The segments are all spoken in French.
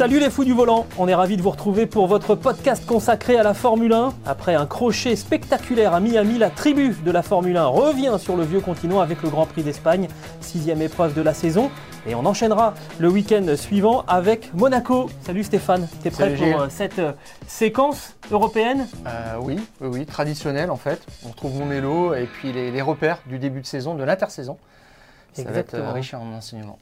Salut les fous du volant, on est ravis de vous retrouver pour votre podcast consacré à la Formule 1. Après un crochet spectaculaire à Miami, la tribu de la Formule 1 revient sur le vieux continent avec le Grand Prix d'Espagne, sixième épreuve de la saison. Et on enchaînera le week-end suivant avec Monaco. Salut Stéphane, t'es prêt Salut, pour Gilles. euh, cette euh, séquence européenne? Euh, oui, oui, oui, traditionnel en fait. On retrouve mon élo et puis les, les repères du début de saison, de l'intersaison. Ça va être Exactement. euh, riche en enseignements.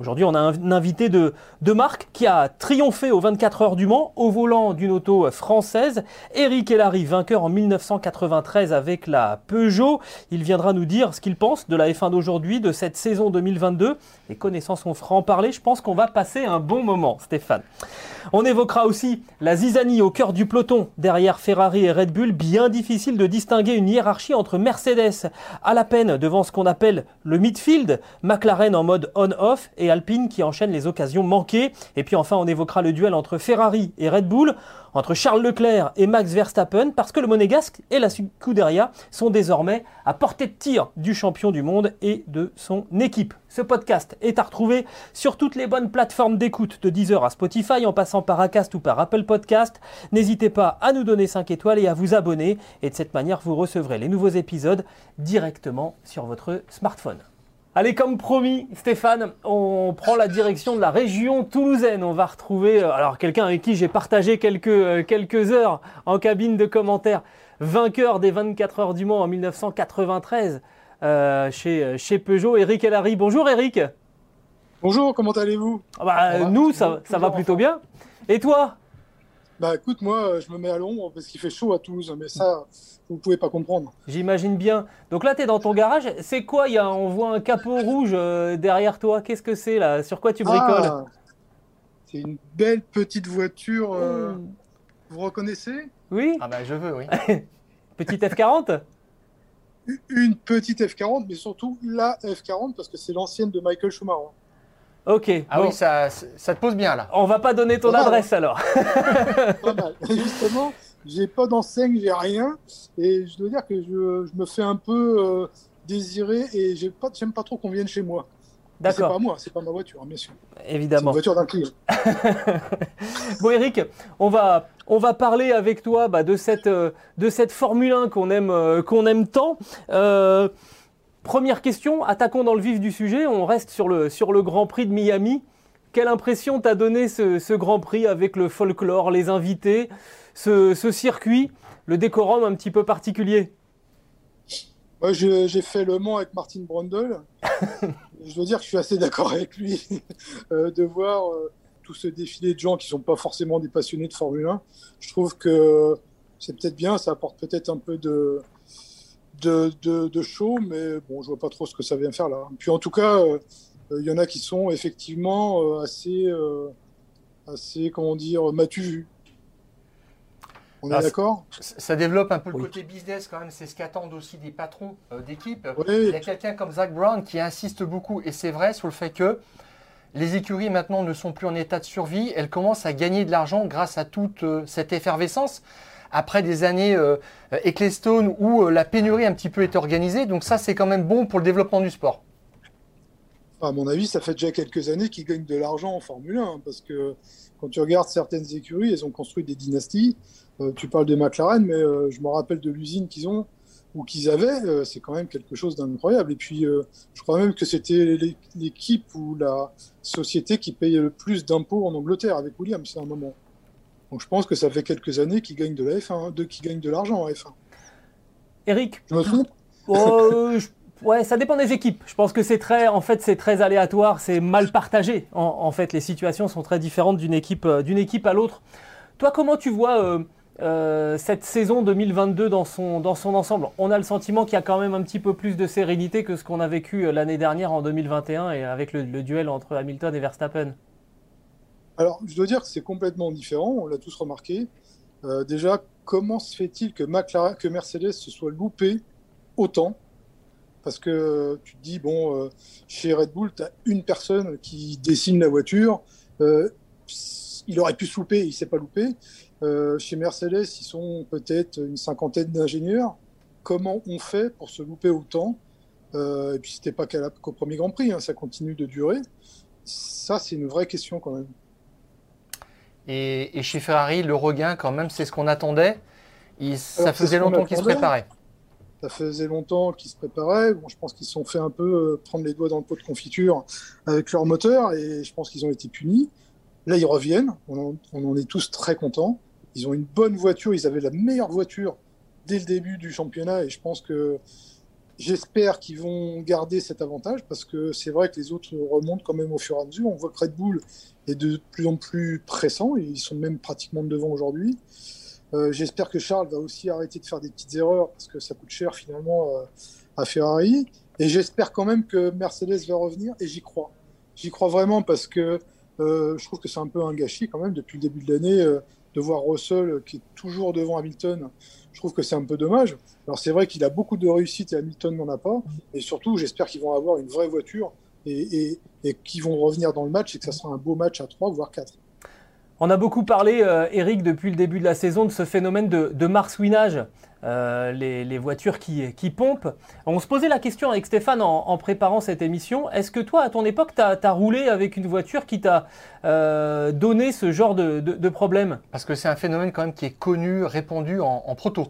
Aujourd'hui, on a un invité de, de marque qui a triomphé aux 24 heures du Mans au volant d'une auto française. Eric Elary, vainqueur en 1993 avec la Peugeot. Il viendra nous dire ce qu'il pense de la F1 d'aujourd'hui, de cette saison 2022. Et connaissant son franc-parler, je pense qu'on va passer un bon moment, Stéphane. On évoquera aussi la zizanie au cœur du peloton, derrière Ferrari et Red Bull. Bien difficile de distinguer une hiérarchie entre Mercedes à la peine devant ce qu'on appelle le midfield, McLaren en mode on-off et Alpine qui enchaîne les occasions manquées. Et puis enfin, on évoquera le duel entre Ferrari et Red Bull, entre Charles Leclerc et Max Verstappen, parce que le Monégasque et la Scuderia sont désormais à portée de tir du champion du monde et de son équipe. Ce podcast est à retrouver sur toutes les bonnes plateformes d'écoute, de Deezer à Spotify, en passant par Acast ou par Apple Podcast. N'hésitez pas à nous donner 5 étoiles et à vous abonner. Et de cette manière, vous recevrez les nouveaux épisodes directement sur votre smartphone. Allez, comme promis, Stéphane, on prend la direction de la région toulousaine. On va retrouver euh, alors quelqu'un avec qui j'ai partagé quelques, euh, quelques heures en cabine de commentaires. Vainqueur des 24 heures du Mans en 1993 euh, chez, chez Peugeot, Eric Elary. Bonjour Eric. Bonjour, comment allez-vous? Ah bah, nous, ça, ça va plutôt en bien. Et toi? Bah écoute, moi euh, je me mets à l'ombre parce qu'il fait chaud à Toulouse, mais ça, vous pouvez pas comprendre. J'imagine bien. Donc là, tu es dans ton garage. C'est quoi il y a, On voit un capot rouge euh, derrière toi. Qu'est-ce que c'est là? Sur quoi tu bricoles? Ah, c'est une belle petite voiture, euh, Mmh. vous reconnaissez? Oui Ah bah je veux, oui. Petite F40 Une petite F40, mais surtout la F40 parce que c'est l'ancienne de Michael Schumacher. Ok. Ah bon. oui, ça, ça te pose bien là. On va pas donner ton Ah, adresse alors. Pas mal. Justement, j'ai pas d'enseigne, j'ai rien, et je dois dire que je, je me fais un peu euh, désirer et j'ai pas, j'aime pas trop qu'on vienne chez moi. C'est pas D'accord, moi, c'est pas ma voiture, bien sûr. C'est une évidemment. voiture d'un client. Bon Eric, on va, on va parler avec toi bah, de, cette, euh, de cette Formule 1 qu'on aime, euh, qu'on aime tant. Première question, attaquons dans le vif du sujet. On reste sur le, sur le Grand Prix de Miami. Quelle impression t'a donné ce, ce Grand Prix avec le folklore, les invités, ce, ce circuit, le décorum un petit peu particulier? Moi, j'ai fait Le Mans avec Martin Brundle. je dois dire que je suis assez d'accord avec lui euh, de voir euh, tout ce défilé de gens qui sont pas forcément des passionnés de Formule 1. Je trouve que c'est peut-être bien, ça apporte peut-être un peu de, de, de, de show, mais bon, je vois pas trop ce que ça vient faire là. Puis en tout cas, euh, il y en a qui sont effectivement euh, assez, euh, assez, comment dire, matu vu. On Ah, est c'est- d'accord Ça développe un peu le Oui. côté business quand même, c'est ce qu'attendent aussi des patrons euh, d'équipe. Oui. Il y a quelqu'un comme Zach Brown qui insiste beaucoup, et c'est vrai, sur le fait que les écuries maintenant ne sont plus en état de survie, elles commencent à gagner de l'argent grâce à toute euh, cette effervescence. Après des années euh, Ecclestone où euh, la pénurie un petit peu est organisée, donc ça c'est quand même bon pour le développement du sport. À mon avis, ça fait déjà quelques années qu'ils gagnent de l'argent en Formule 1, hein, parce que quand tu regardes certaines écuries, elles ont construit des dynasties. Euh, tu parles de McLaren, mais euh, je me rappelle de l'usine qu'ils ont ou qu'ils avaient, c'est quand même quelque chose d'incroyable. Et puis, je crois même que c'était l'é- l'équipe ou la société qui payait le plus d'impôts en Angleterre avec Williams à un moment. Donc, je pense que ça fait quelques années qu'ils gagnent de la F1, hein, de, qu'ils gagnent de l'argent en F1. Eric, Je me trompe? Euh, je- ouais, ça dépend des équipes. Je pense que c'est très, en fait, c'est très aléatoire, c'est mal partagé. En, en fait, les situations sont très différentes d'une équipe, euh, d'une équipe à l'autre. Toi, comment tu vois euh, euh, cette saison 2022 dans son, dans son ensemble? On a le sentiment qu'il y a quand même un petit peu plus de sérénité que ce qu'on a vécu euh, l'année dernière en 2021 et avec le, duel entre Hamilton et Verstappen. Alors, je dois dire que c'est complètement différent, on l'a tous remarqué. Euh, déjà, comment se fait-il que, Mercedes se soit loupé autant? Parce que tu te dis, bon, chez Red Bull, tu as une personne qui dessine la voiture. il aurait pu se louper, il ne s'est pas loupé. Euh, chez Mercedes, ils sont peut-être une cinquantaine d'ingénieurs. Comment on fait pour se louper autant? Euh, Et puis, c'était pas qu'au premier Grand Prix, hein, ça continue de durer. Ça, c'est une vraie question quand même. Et, chez Ferrari, le regain, quand même, c'est ce qu'on attendait. ça faisait longtemps qu'ils se préparaient. Ça faisait longtemps qu'ils se préparaient. Bon, je pense qu'ils se sont fait un peu euh, prendre les doigts dans le pot de confiture avec leur moteur et je pense qu'ils ont été punis. Là, ils reviennent. on en est tous très contents. Ils ont une bonne voiture, ils avaient la meilleure voiture dès le début du championnat et je pense que j'espère qu'ils vont garder cet avantage parce que c'est vrai que les autres remontent quand même au fur et à mesure. On voit que Red Bull est de plus en plus pressant, ils sont même pratiquement devant aujourd'hui. Euh, j'espère que Charles va aussi arrêter de faire des petites erreurs parce que ça coûte cher finalement euh, à Ferrari. Et j'espère quand même que Mercedes va revenir et j'y crois. J'y crois vraiment parce que euh, je trouve que c'est un peu un gâchis quand même depuis le début de l'année de voir Russell qui est toujours devant Hamilton, je trouve que c'est un peu dommage. Alors c'est vrai qu'il a beaucoup de réussite et Hamilton n'en a pas. Et surtout, j'espère qu'ils vont avoir une vraie voiture et, qu'ils vont revenir dans le match et que ça sera un beau match à 3 voire 4. On a beaucoup parlé, euh, Eric, depuis le début de la saison, de ce phénomène de marsouinage euh, les, voitures qui, qui, pompent. On se posait la question avec Stéphane en, préparant cette émission. Est-ce que toi, à ton époque, tu as, roulé avec une voiture qui t'a euh, donné ce genre de, problème? Parce que c'est un phénomène quand même qui est connu, répandu en, proto.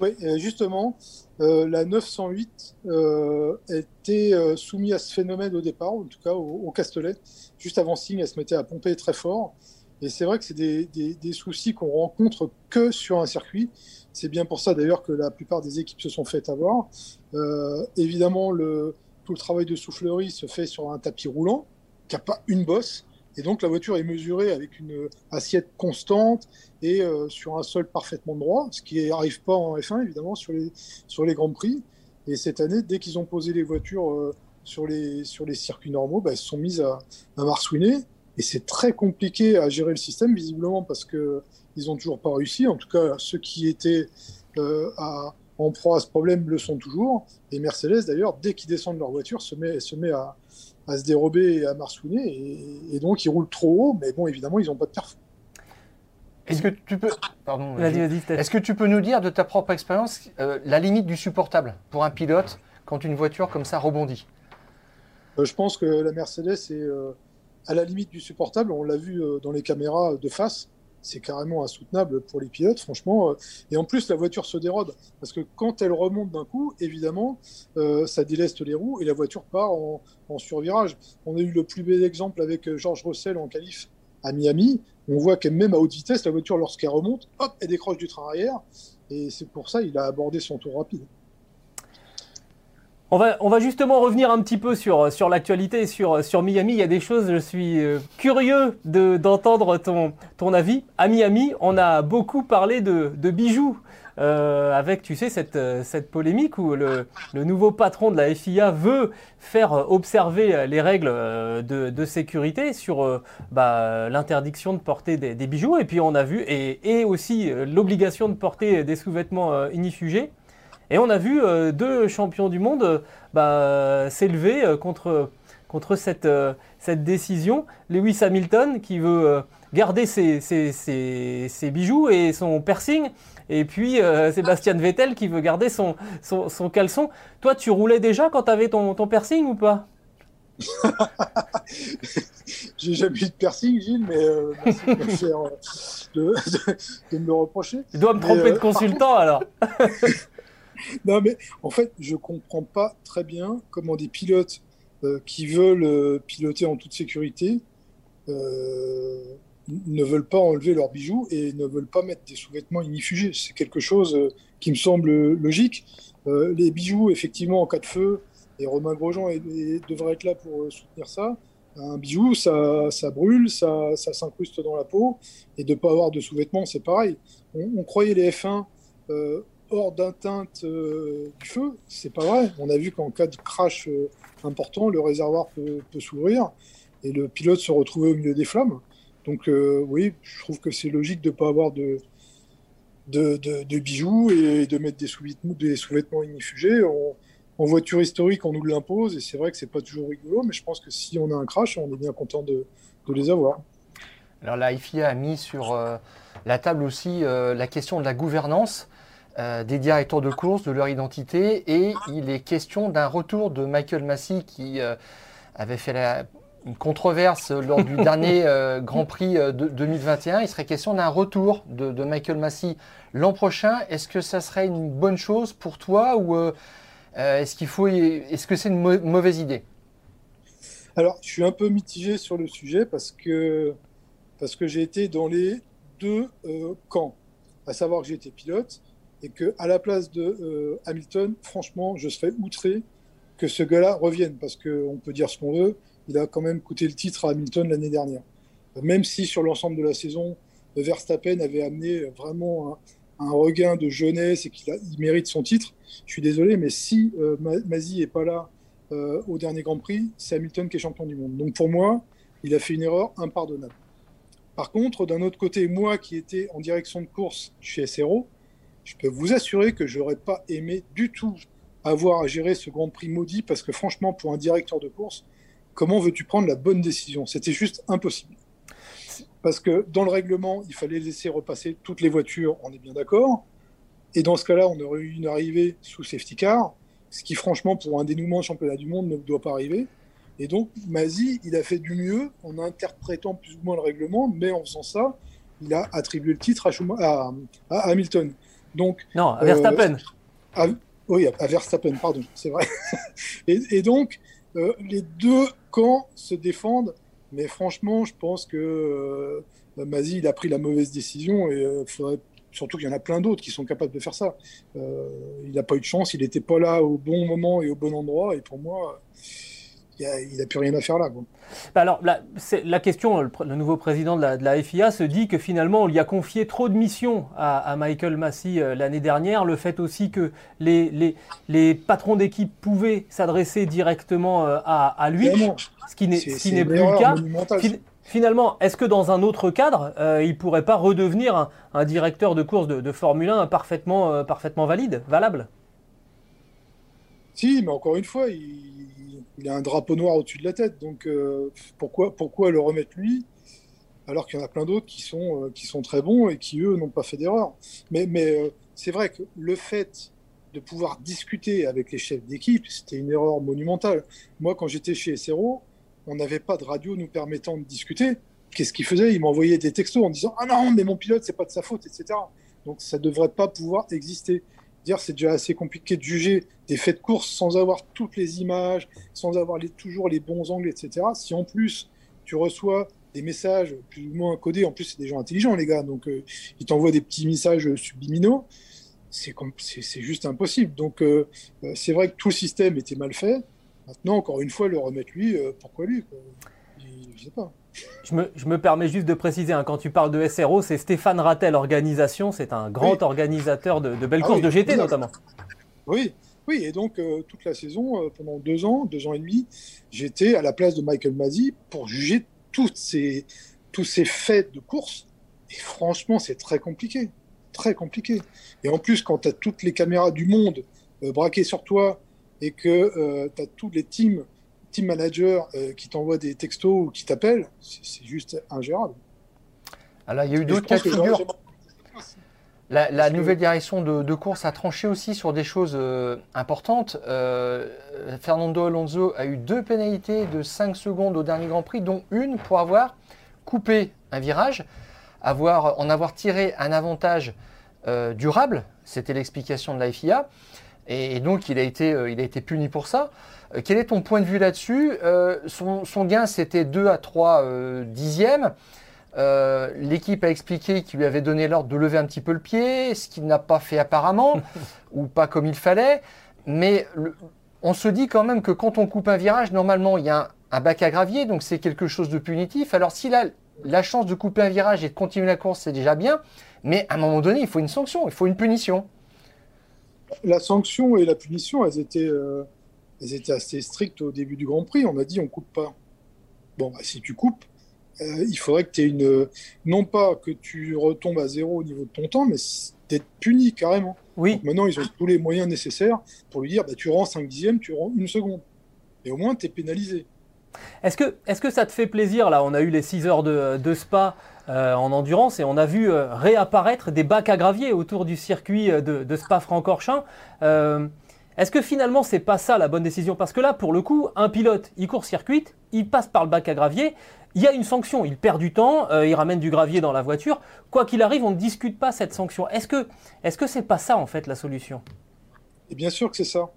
Oui, justement, euh, la 908 était soumise à ce phénomène au départ, en tout cas au, Castellet. Juste avant signe, elle se mettait à pomper très fort. Et c'est vrai que c'est des, soucis qu'on rencontre que sur un circuit. C'est bien pour ça d'ailleurs que la plupart des équipes se sont faites avoir. Euh, évidemment, tout le travail de soufflerie se fait sur un tapis roulant qui n'a pas une bosse. Et donc la voiture est mesurée avec une assiette constante et euh, sur un sol parfaitement droit, ce qui n'arrive pas en F1 évidemment sur les, sur Grands Prix. Et cette année, dès qu'ils ont posé les voitures euh, sur, les, sur les circuits normaux, bah, elles se sont mises à, à marsouiner. Et c'est très compliqué à gérer le système, visiblement, parce que ils n'ont toujours pas réussi. En tout cas, ceux qui étaient euh, à, en proie à ce problème le sont toujours. Et Mercedes, d'ailleurs, dès qu'ils descendent de leur voiture, se met, se met à, à se dérober et à marsouiner. Et, et, donc, ils roulent trop haut, mais bon, évidemment, ils n'ont pas de perf. Est-ce que tu peux, pardon, est-ce que tu peux nous dire de ta propre expérience euh, la limite du supportable pour un pilote quand une voiture comme ça rebondit? Euh, Je pense que la Mercedes est à la limite du supportable. On l'a vu dans les caméras de face c'est carrément insoutenable pour les pilotes, franchement. Euh, et en plus, la voiture se dérobe parce que quand elle remonte d'un coup, évidemment, euh, ça déleste les roues et la voiture part en, survirage. On a eu le plus bel exemple avec euh, George Russell en qualif à Miami. On voit que même à haute vitesse, la voiture, lorsqu'elle remonte, hop, elle décroche du train arrière. Et c'est pour ça qu'il a abordé son tour rapide. On va, justement revenir un petit peu sur, l'actualité, sur, sur Miami. Il y a des choses, je suis euh, curieux d'entendre ton, avis. À Miami, on a beaucoup parlé de, bijoux. Euh, avec, tu sais, cette, polémique où le, nouveau patron de la FIA veut faire observer les règles euh, de, sécurité sur bah, l'interdiction de porter des, bijoux. Et puis on a vu, et, et aussi l'obligation de porter des sous-vêtements inifugés. Et on a vu euh, deux champions du monde euh, bah, s'élever euh, contre, contre cette, cette décision. Lewis Hamilton qui veut garder ses, ses, bijoux et son piercing. Et puis Sébastien Vettel qui veut garder son, son, caleçon. Toi, tu roulais déjà quand tu avais ton, ton piercing ou pas? J'ai jamais eu de piercing, Gilles, mais merci de, de, me reprocher. Tu dois me tromper de consultant alors. non, mais en fait, je comprends pas très bien comment des pilotes euh, qui veulent euh, piloter en toute sécurité euh, ne veulent pas enlever leurs bijoux et ne veulent pas mettre des sous-vêtements inifugés. C'est quelque chose qui me semble logique. les bijoux, effectivement, en cas de feu, et Romain Grosjean devrait être là pour soutenir ça. Un bijou, ça, ça brûle, ça, ça s'incruste dans la peau, et de ne pas avoir de sous-vêtements, c'est pareil. On, croyait les F1 euh, hors d'atteinte euh, du feu, c'est pas vrai. On a vu qu'en cas de crash euh, important, le réservoir peut, s'ouvrir et le pilote se retrouver au milieu des flammes. Donc oui, je trouve que c'est logique de ne pas avoir de, bijoux et de mettre des sous-vêtements, inifugés. en voiture historique, on nous l'impose et c'est vrai que c'est pas toujours rigolo, mais je pense que si on a un crash, on est bien content de, les avoir. Alors la FIA a mis sur euh, la table aussi euh, la question de la gouvernance euh, des directeurs de course, de leur identité, et il est question d'un retour de Michael Massey qui avait fait la, une controverse lors du dernier euh, Grand Prix euh, de 2021. Il serait question d'un retour de, Michael Massey l'an prochain. Est-ce que ça serait une bonne chose pour toi ou euh, est-ce qu'il faut, est-ce que c'est une mauvaise idée? Alors, je suis un peu mitigé sur le sujet parce que parce que j'ai été dans les deux camps, à savoir que j'ai été pilote et que à la place de Hamilton, franchement, je serais outré que ce gars-là revienne parce qu'on peut dire ce qu'on veut il a quand même coûté le titre à Hamilton l'année dernière. Même si sur l'ensemble de la saison, Verstappen avait amené vraiment un, regain de jeunesse et qu'il mérite son titre, je suis désolé, mais si euh, n'est pas là euh, au dernier Grand Prix, c'est Hamilton qui est champion du monde. Donc pour moi, il a fait une erreur impardonnable. Par contre, d'un autre côté, moi qui étais en direction de course chez SRO, je peux vous assurer que j'aurais pas aimé du tout avoir à gérer ce Grand Prix maudit parce que franchement, pour un directeur de course, comment veux-tu prendre la bonne décision? C'était juste impossible. Parce que dans le règlement, il fallait laisser repasser toutes les voitures, on est bien d'accord. Et dans ce cas-là, on aurait eu une arrivée sous safety car, ce qui franchement, pour un dénouement de championnat du monde, ne doit pas arriver. Et donc, Mazi, il a fait du mieux en interprétant plus ou moins le règlement, mais en faisant ça, il a attribué le titre à, Hamilton. Donc, non, à Verstappen. Euh, oui, à Verstappen, pardon, c'est vrai. et, donc, euh, les deux camps se défendent, mais franchement, je pense que euh, Mazi, il a pris la mauvaise décision et euh, faudrait surtout qu'il y en a plein d'autres qui sont capables de faire ça. il n'a pas eu de chance, il n'était pas là au bon moment et au bon endroit, et pour moi, il n'a plus rien à faire là. Bah alors, la, la question, le, nouveau président de la, FIA se dit que finalement, on lui a confié trop de missions à, Michael Massey euh, l'année dernière. Le fait aussi que les, les, les patrons d'équipe pouvaient s'adresser directement euh, à, lui, ce qui n'est plus le cas. finalement, est-ce que dans un autre cadre, euh, il ne pourrait pas redevenir un, directeur de course de, de Formule 1 parfaitement, parfaitement valide, valable? Si, mais encore une fois, il il a un drapeau noir au-dessus de la tête. Donc euh, pourquoi, pourquoi le remettre lui alors qu'il y en a plein d'autres qui sont, euh, qui sont très bons et qui, eux, n'ont pas fait d'erreur. Mais, mais euh, c'est vrai que le fait de pouvoir discuter avec les chefs d'équipe, c'était une erreur monumentale. Moi, quand j'étais chez SRO, on n'avait pas de radio nous permettant de discuter. Qu'est-ce qu'il faisait? Il m'envoyait des textos en disant Ah non, mais mon pilote, c'est pas de sa faute, etc. Donc ça ne devrait pas pouvoir exister dire c'est déjà assez compliqué de juger des faits de course sans avoir toutes les images, sans avoir toujours les bons angles, etc. Si en plus tu reçois des messages plus ou moins codés, en plus c'est des gens intelligents les gars, donc euh, ils t'envoient des petits messages subliminaux, c'est juste impossible. Donc euh, euh, c'est vrai que tout le système était mal fait. Maintenant, encore une fois, le remettre lui, pourquoi lui Je sais pas. Je me, permets juste de préciser, hein, quand tu parles de SRO, c'est Stéphane Rattel Organisation, c'est un grand organisateur de, belles ah courses de GT notamment. Oui, oui, et donc euh, toute la saison, euh, pendant deux ans, deux ans et demi, j'étais à la place de Michael Masi pour juger toutes ces, tous ces faits de course. Et franchement, c'est très compliqué, très compliqué. Et en plus, quand tu as toutes les caméras du monde euh, braquées sur toi et que tu as tous les teams team manager euh, qui t'envoie des textos ou qui t'appelle, c'est juste ingérable. Alors, il y a eu d'autres cas de figure. La, nouvelle direction de, course a tranché aussi sur des choses euh, importantes. Euh, Fernando Alonso a eu deux pénalités de 5 secondes au dernier Grand Prix, dont une pour avoir coupé un virage, avoir, en avoir tiré un avantage durable. C'était l'explication de la FIA. Et, donc, il a, été, il a été puni pour ça. Euh, quel est ton point de vue là-dessus? Euh, son, gain, c'était 2 à 3 euh, dixièmes. L'équipe a expliqué qu'il lui avait donné l'ordre de lever un petit peu le pied, ce qu'il n'a pas fait apparemment, ou pas comme il fallait. Mais on se dit quand même que quand on coupe un virage, normalement, il y a un bac à gravier, donc c'est quelque chose de punitif. Alors s'il a la chance de couper un virage et de continuer la course, c'est déjà bien. Mais à un moment donné, il faut une sanction, il faut une punition. La sanction et la punition, elles étaient, euh, elles étaient assez strictes au début du Grand Prix. On a dit on coupe pas. Bon, bah, si tu coupes, euh, il faudrait que tu aies une. Non pas que tu retombes à zéro au niveau de ton temps, mais d'être puni carrément. Oui. maintenant, ils ont tous les moyens nécessaires pour lui dire bah, tu rends 5 dixièmes, tu rends une seconde. Et au moins, tu es pénalisé. Est-ce que, est que ça te fait plaisir Là, on a eu les 6 heures de, de Spa euh, en endurance et on a vu euh, réapparaître des bacs à gravier autour du circuit euh, de, de Spa-Francorchamps. Est-ce que finalement, c'est pas ça la bonne décision? Parce que là, pour le coup, un pilote, il court circuit, il passe par le bac à gravier, il y a une sanction, il perd du temps, il ramène du gravier dans la voiture. Quoi qu'il arrive, on ne discute pas cette sanction. Est-ce que est-ce que c'est pas ça en fait la solution? Et bien sûr que c'est ça.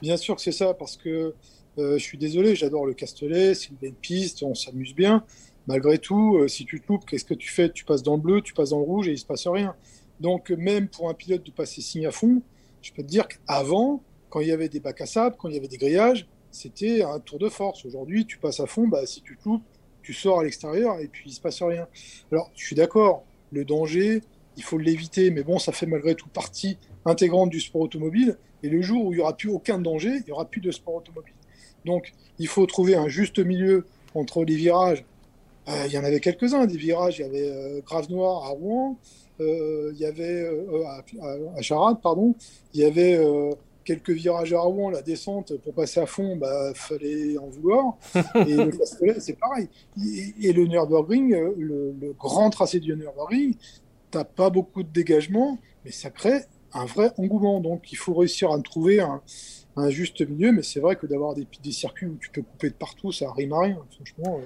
Bien sûr que c'est ça parce que je suis désolé, j'adore le Castellet, c'est une belle piste, on s'amuse bien malgré tout, euh, si tu te loupes, qu'est-ce que tu fais? Tu passes dans le bleu, tu passes dans le rouge et il se passe rien. Donc même pour un pilote de passer signe à fond, je peux te dire qu'avant, quand il y avait des bacs à sable, quand il y avait des grillages, c'était un tour de force. Aujourd'hui, tu passes à fond, bah, si tu te loupes, tu sors à l'extérieur et puis il se passe rien. Alors, je suis d'accord, le danger, il faut l'éviter, mais bon, ça fait malgré tout partie intégrante du sport automobile. Et le jour où il n'y aura plus aucun danger, il n'y aura plus de sport automobile. Donc, il faut trouver un juste milieu entre les virages il y en avait quelques-uns, des virages. Il y avait euh, Grave Noir à Rouen, euh, il y avait à, Charade, pardon. Il y avait quelques virages à Rouen, la descente pour passer à fond, bah fallait en vouloir. Et le Castellet, c'est pareil. Et, le Nürburgring, le, grand tracé du Nürburgring, t'as pas beaucoup de dégagement, mais ça crée un vrai engouement. Donc il faut réussir à trouver un, juste milieu. Mais c'est vrai que d'avoir des, des, circuits où tu peux couper de partout, ça rime à rien. Franchement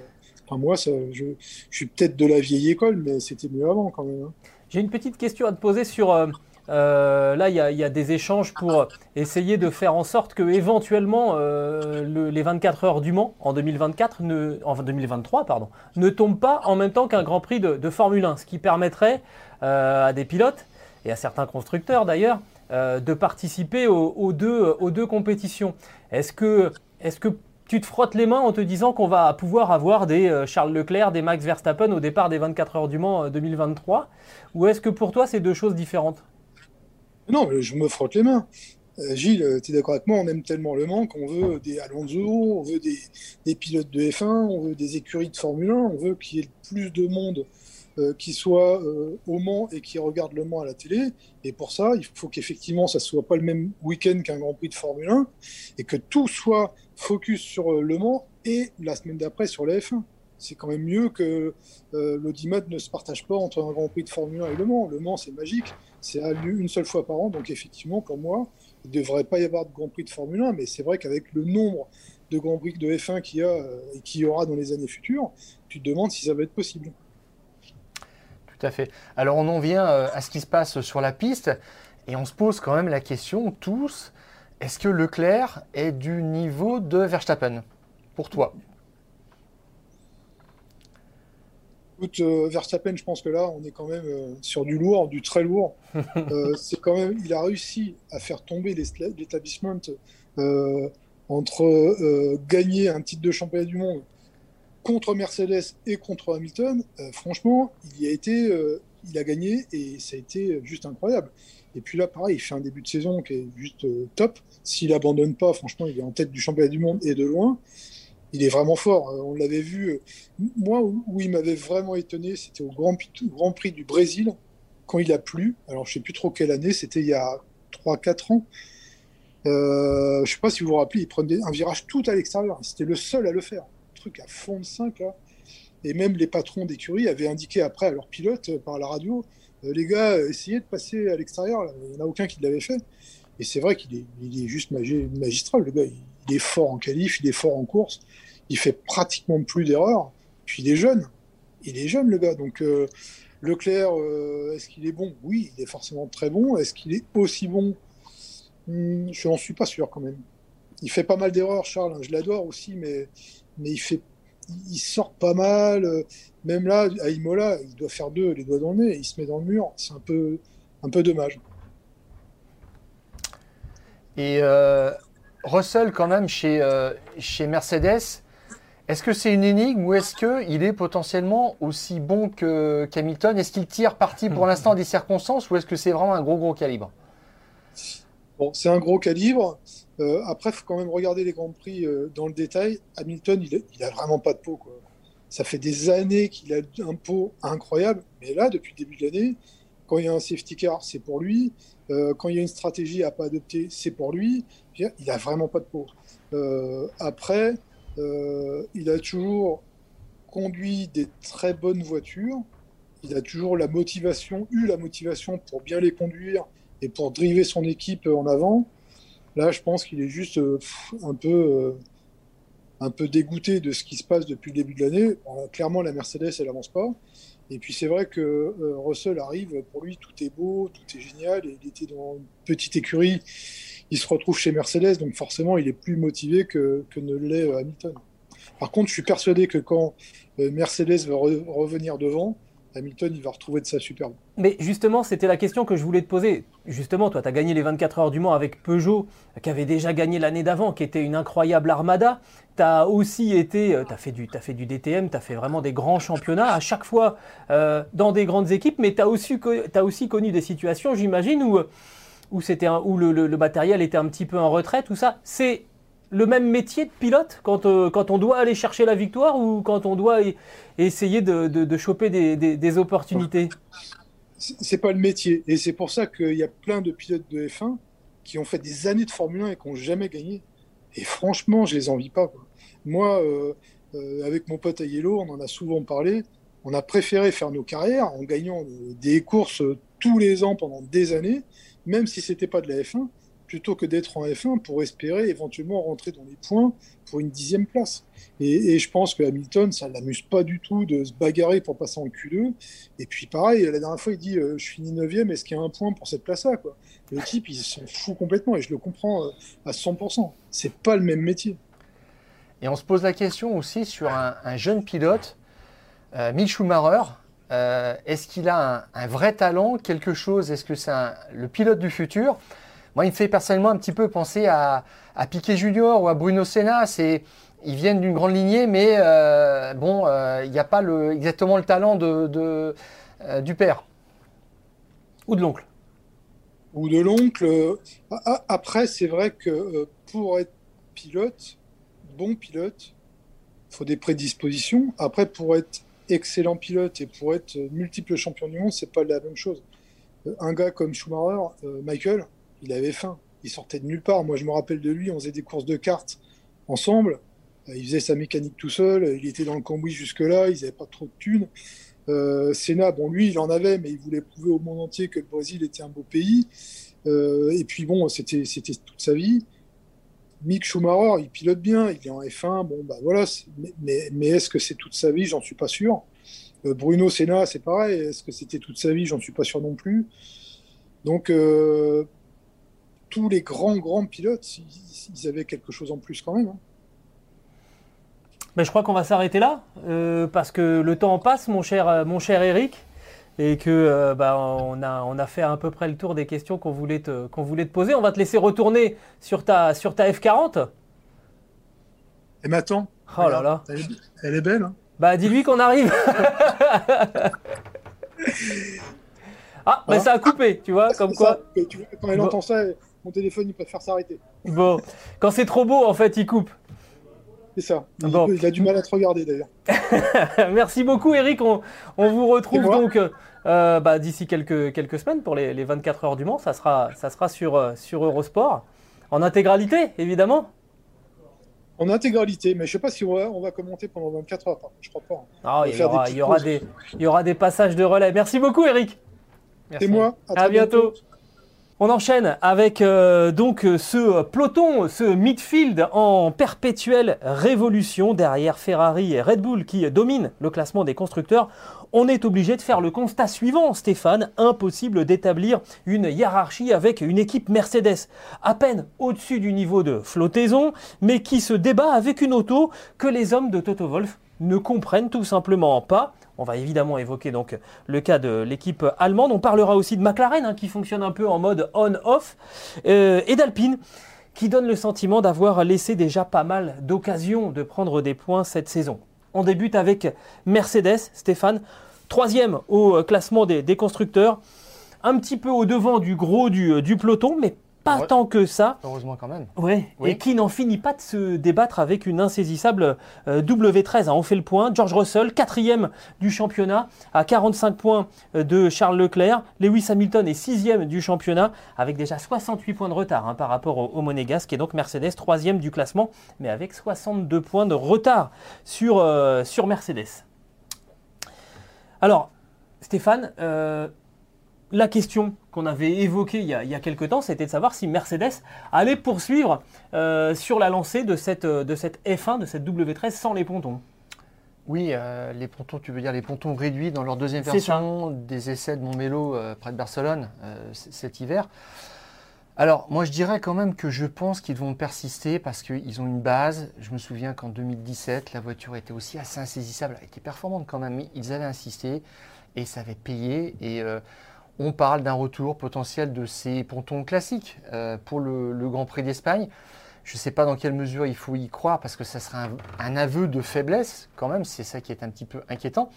moi, je, suis peut-être de la vieille école, mais c'était mieux avant quand même. Hein. J'ai une petite question à te poser sur. Euh, euh, là, il y, a des échanges pour essayer de faire en sorte que éventuellement euh, les 24 heures du Mans en 2024, ne, en 2023, pardon, ne tombent pas en même temps qu'un Grand Prix de, Formule 1, ce qui permettrait à des pilotes et à certains constructeurs d'ailleurs de participer aux, deux, aux deux compétitions. Est-ce que, est-ce que tu te frottes les mains en te disant qu'on va pouvoir avoir des euh, Charles Leclerc, des Max Verstappen au départ des 24 heures du Mans 2023 euh, Ou est-ce que pour toi, c'est deux choses différentes? Non, je me frotte les mains. Euh, Gilles, tu es d'accord avec moi, on aime tellement le Mans qu'on veut des Alonso, on veut des, pilotes de F1, on veut des écuries de Formule 1, on veut qu'il y ait plus de monde qui soit au Mans et qui regarde le Mans à la télé. Et pour ça, il faut qu'effectivement, ça soit pas le même week-end qu'un Grand Prix de Formule 1 et que tout soit focus sur euh, Le Mans et la semaine d'après sur la F1. C'est quand même mieux que euh, l'audimat ne se partage pas entre un Grand Prix de Formule 1 et Le Mans. Le Mans, c'est magique, c'est à une seule fois par an, donc effectivement, pour moi, il ne devrait pas y avoir de Grand Prix de Formule 1, mais c'est vrai qu'avec le nombre de Grand Prix de F1 qu'il y a euh, et qu'il y aura dans les années futures, tu te demandes si ça va être possible. Tout à fait. Alors on en vient à ce qui se passe sur la piste et on se pose quand même la question tous est-ce que Leclerc est du niveau de Verstappen? Pour toi Écoute, euh, Verstappen, je pense que là, on est quand même euh, sur du lourd, du très lourd. Euh, c'est quand même, il a réussi à faire tomber l'établissement entre gagner un titre de championnat du monde contre Mercedes et contre Hamilton. franchement, il y a été, il a gagné et ça a été juste incroyable. Et puis là, pareil, il fait un début de saison qui est juste euh, top. S'il abandonne pas, franchement, il est en tête du championnat du monde et de loin. Il est vraiment fort. Euh, on l'avait vu. Euh, moi, où, il m'avait vraiment étonné, c'était au Grand, Prix du Brésil, quand il a plu. Alors, je sais plus trop quelle année, c'était il y a 3-4 ans. Euh, je sais pas si vous vous rappelez, il prenait un virage tout à l'extérieur. C'était le seul à le faire. À fond de 5, là. Et même les patrons d'écurie avaient indiqué après à leur pilote par la radio euh, les gars, essayez de passer à l'extérieur. Il n'y en a aucun qui l'avait fait. Et c'est vrai qu'il est, juste magistral, le gars. Il, est fort en qualif, il est fort en course. Il fait pratiquement plus d'erreurs. Puis il est jeune. Il est jeune, le gars. Donc, euh, Leclerc, euh, est-ce qu'il est bon? Oui, il est forcément très bon. Est-ce qu'il est aussi bon? Hmm, Je n'en suis pas sûr quand même. Il fait pas mal d'erreurs, Charles. Je l'adore aussi, mais, mais il fait il sort pas mal. Euh, même là, à Imola, il doit faire deux, les doigts dans le nez, il se met dans le mur. C'est un peu, un peu dommage. Et euh, Russell, quand même, chez, euh, chez Mercedes, Est-ce que c'est une énigme ou est-ce qu'il est potentiellement aussi bon que qu'Hamilton? Est-ce qu'il tire parti pour l'instant des circonstances ou est-ce que c'est vraiment un gros gros calibre? Bon, c'est un gros calibre. Euh, après, il faut quand même regarder les Grands Prix euh, dans le détail. Hamilton, il, il a vraiment pas de peau. Quoi. Ça fait des années qu'il a un pot incroyable, mais là, depuis le début de l'année, quand il y a un safety car, c'est pour lui. Euh, quand il y a une stratégie à pas adopter, c'est pour lui. Il a vraiment pas de peau. Après, il a toujours conduit des très bonnes voitures. Il a toujours la motivation, eu la motivation pour bien les conduire et pour driver son équipe en avant. Là, je pense qu'il est juste un peu un peu dégoûté de ce qui se passe depuis le début de l'année. clairement, la Mercedes, elle avance pas. Et puis c'est vrai que euh, Russell arrive, pour lui, tout est beau, tout est génial. Il était dans une petite écurie, il se retrouve chez Mercedes, donc forcément, il est plus motivé que, que ne l'est euh, Hamilton. Par contre, je suis persuadé que quand euh, Mercedes va revenir devant, Hamilton, il va retrouver de sa superbe. Mais justement, c'était la question que je voulais te poser. Justement, toi, tu as gagné les 24 heures du Mans avec Peugeot, qui avait déjà gagné l'année d'avant, qui était une incroyable armada. Tu as aussi été, euh, tu as, fait du, as fait du DTM, tu as fait vraiment des grands championnats, à chaque fois euh, dans des grandes équipes, mais tu as, aussi, as aussi connu des situations, j'imagine, où, où, où le, le, le matériel était un petit peu en retrait, tout ça. C'est le même métier de pilote quand, euh, quand, on doit aller chercher la victoire ou quand on doit essayer de, de, choper des, des, opportunités? C'est pas le métier. Et c'est pour ça qu'il y a plein de pilotes de F1 qui ont fait des années de Formule 1 et qui n'ont jamais gagné. Et franchement, je les envie pas. Moi, euh, euh, avec mon pote Ayello, on en a souvent parlé. On a préféré faire nos carrières en gagnant des courses tous les ans pendant des années, même si c'était pas de la F1 plutôt que d'être en F1 pour espérer éventuellement rentrer dans les points pour une dixième place. Et, je pense que Hamilton, ça ne l'amuse pas du tout de se bagarrer pour passer en Q2. Et puis pareil, la dernière fois, il dit euh, Je finis 9 est-ce qu'il y a un point pour cette place-là Le type, il s'en fout complètement et je le comprends euh, à 100%. C'est pas le même métier. Et on se pose la question aussi sur un, jeune pilote, euh, Schumacher. Euh, est-ce qu'il a un, vrai talent, quelque chose? Est-ce que c'est le pilote du futur? Moi, il me fait personnellement un petit peu penser à, Piquet Junior ou à Bruno Senna. C'est, ils viennent d'une grande lignée, mais euh, bon, euh, il n'y a pas le, exactement le talent de, euh, du père. Ou de l'oncle. Ou de l'oncle. Après, c'est vrai que pour être pilote, bon pilote, il faut des prédispositions. Après, pour être excellent pilote et pour être multiple champion du monde, c'est pas la même chose. Un gars comme Schumacher, Michael, il avait faim. Il sortait de nulle part. Moi, je me rappelle de lui, on faisait des courses de cartes ensemble. Euh, il faisait sa mécanique tout seul. Il était dans le cambouis jusque-là. Ils n'avaient pas trop de thunes. Euh, Senna, bon, lui, il en avait, mais il voulait prouver au monde entier que le Brésil était un beau pays. Euh, et puis, bon, c'était toute sa vie. Mick Schumacher, il pilote bien, il est en F1. Bon, bah voilà. Mais, est-ce que c'est toute sa vie? J'en suis pas sûr. Euh, Bruno Senna, c'est pareil. Est-ce que c'était toute sa vie? J'en suis pas sûr non plus. Donc, tous les grands, grands pilotes, ils, avaient quelque chose en plus quand même. Hein. Mais je crois qu'on va s'arrêter là, euh, parce que le temps passe, mon cher, mon cher Eric, et que euh, bah, on, a, on a fait à peu près le tour des questions qu'on voulait, te, qu'on voulait te poser. On va te laisser retourner sur ta, sur ta F40. Et maintenant Oh là là. Elle est, belle. Hein. bah dis-lui qu'on arrive. ah, mais ça a coupé, tu vois, comme quoi. quand elle entend ça, mon téléphone, il préfère s'arrêter. Bon, quand c'est trop beau, en fait, il coupe. C'est ça. Il, a du mal à te regarder d'ailleurs. Merci beaucoup, Eric. On, vous retrouve donc euh, bah, d'ici quelques, quelques semaines pour les, 24 heures du Mans. Ça sera, ça sera sur, euh, sur Eurosport. En intégralité, évidemment. En intégralité, mais je ne sais pas si on va, commenter pendant 24 heures. Je crois pas. Ah, il, y aura, il, y aura des, il y aura des passages de relais. Merci beaucoup, Eric. C'est moi. À, bientôt. On enchaîne avec euh, donc ce peloton, ce midfield en perpétuelle révolution derrière Ferrari et Red Bull qui dominent le classement des constructeurs. On est obligé de faire le constat suivant, Stéphane, impossible d'établir une hiérarchie avec une équipe Mercedes à peine au-dessus du niveau de flottaison, mais qui se débat avec une auto que les hommes de Toto Wolff ne comprennent tout simplement pas. On va évidemment évoquer donc le cas de l'équipe allemande. On parlera aussi de McLaren hein, qui fonctionne un peu en mode on-off euh, et d'Alpine qui donne le sentiment d'avoir laissé déjà pas mal d'occasions de prendre des points cette saison. On débute avec Mercedes, Stéphane, troisième au classement des, constructeurs, un petit peu au devant du gros du, du peloton, mais pas tant que ça. Heureusement quand même. Ouais, Et qui n'en finit pas de se débattre avec une insaisissable euh, W13. Hein. On fait le point. George Russell, quatrième du championnat, à 45 points euh, de Charles Leclerc. Lewis Hamilton est sixième du championnat, avec déjà 68 points de retard hein, par rapport au, Monégasque. Et donc Mercedes, troisième du classement, mais avec 62 points de retard sur, euh, sur Mercedes. Alors, Stéphane, la question qu'on avait évoquée il y, a, quelques temps, c'était de savoir si Mercedes allait poursuivre euh, sur la lancée de cette, de cette F1, de cette W13 sans les pontons. Oui, euh, les pontons, tu veux dire les pontons réduits dans leur deuxième version des essais de Montmelo euh, près de Barcelone cet hiver. Alors, moi, je dirais quand même que je pense qu'ils vont persister parce qu'ils ont une base. Je me souviens qu'en 2017, la voiture était aussi assez insaisissable. Elle était performante quand même, mais ils avaient insisté et ça avait payé. Et on parle d'un retour potentiel de ces pontons classiques euh, pour le, Grand Prix d'Espagne. Je ne sais pas dans quelle mesure il faut y croire parce que ça sera un, aveu de faiblesse quand même, c'est ça qui est un petit peu inquiétant.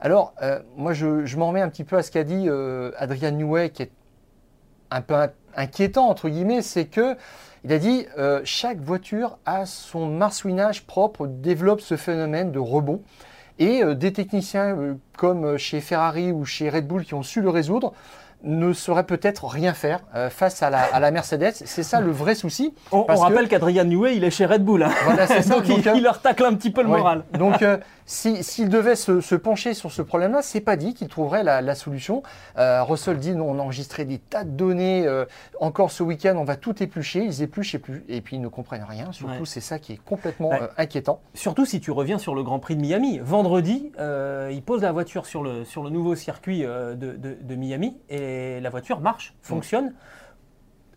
Alors, euh, moi je, m'en remets un petit peu à ce qu'a dit euh, Adrian Newey qui est un peu inquiétant entre guillemets, c'est que il a dit chaque voiture a son marsouinage propre, développe ce phénomène de rebond. Et euh, des techniciens euh, comme euh, chez Ferrari ou chez Red Bull qui ont su le résoudre ne saurait peut-être rien faire euh, face à la, Mercedes. C'est ça le vrai souci. On, rappelle qu'Adrian Newey, il est chez Red Bull. Hein. donc, euh, il, leur tacle un petit peu le moral. Donc euh, s'il devait se, pencher sur ce problème-là, c'est pas dit qu'il trouverait la, solution. Russell dit on a enregistré des tas de données. encore ce week-end, on va tout éplucher. Ils épluchent et puis ils ne comprennent rien. Surtout, c'est ça qui est complètement inquiétant. Surtout si tu reviens sur le Grand Prix de Miami. Vendredi, il pose la voiture sur le, sur le nouveau circuit de, de Miami et la voiture marche, fonctionne.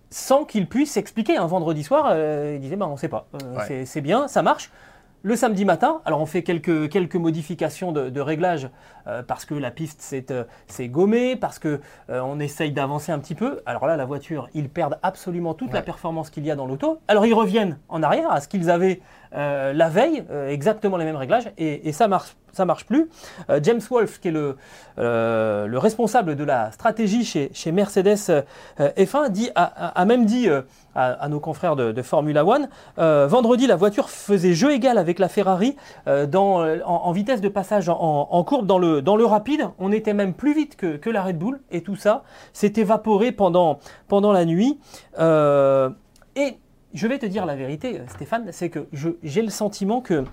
Sans qu'il puisse expliquer. Un vendredi soir, euh, il disait bah, on ne sait pas. Euh, c'est bien, ça marche. Le samedi matin, alors on fait quelques, quelques modifications de, réglage euh, parce que la piste s'est gommée, parce qu'on on essaye d'avancer un petit peu. Alors là, la voiture, ils perdent absolument toute la performance qu'il y a dans l'auto. Alors ils reviennent en arrière à ce qu'ils avaient la veille, exactement les mêmes réglages, et, et ça marche ça marche plus. Euh, James Wolfe, qui est le, euh, le, responsable de la stratégie chez, chez Mercedes euh, F1, dit, a, même dit à, nos confrères de, Formula One, vendredi, la voiture faisait jeu égal avec la Ferrari dans, en, vitesse de passage en, courbe dans le, dans le rapide. On était même plus vite que, que la Red Bull, et tout ça s'est évaporé pendant, pendant la nuit. et je vais te dire la vérité, Stéphane, c'est que j'ai le sentiment que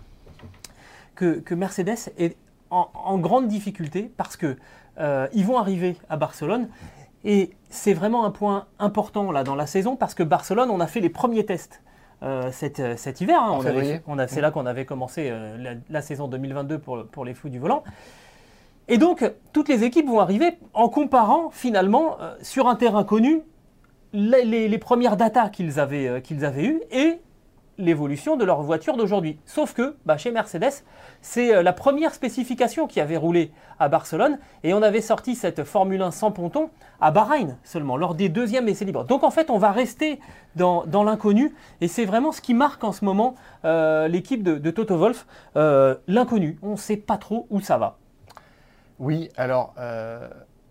que, Mercedes est en, grande difficulté parce que euh, ils vont arriver à Barcelone et c'est vraiment un point important là dans la saison parce que Barcelone, on a fait les premiers tests. Euh, cet, euh, cet, hiver, hein. on, a, c'est là qu'on avait commencé la, saison 2022 pour, pour les fous du volant. Et donc, toutes les équipes vont arriver en comparant finalement sur un terrain connu les, les, premières datas qu'ils avaient, qu'ils avaient eues et l'évolution de leur voiture d'aujourd'hui. Sauf que bah, chez Mercedes, c'est euh, la première spécification qui avait roulé à Barcelone et on avait sorti cette Formule 1 sans ponton à Bahreïn seulement, lors des deuxièmes essais libres. Donc en fait, on va rester dans, l'inconnu et c'est vraiment ce qui marque en ce moment euh, l'équipe de, Toto Wolf, euh, l'inconnu. On ne sait pas trop où ça va. Oui, alors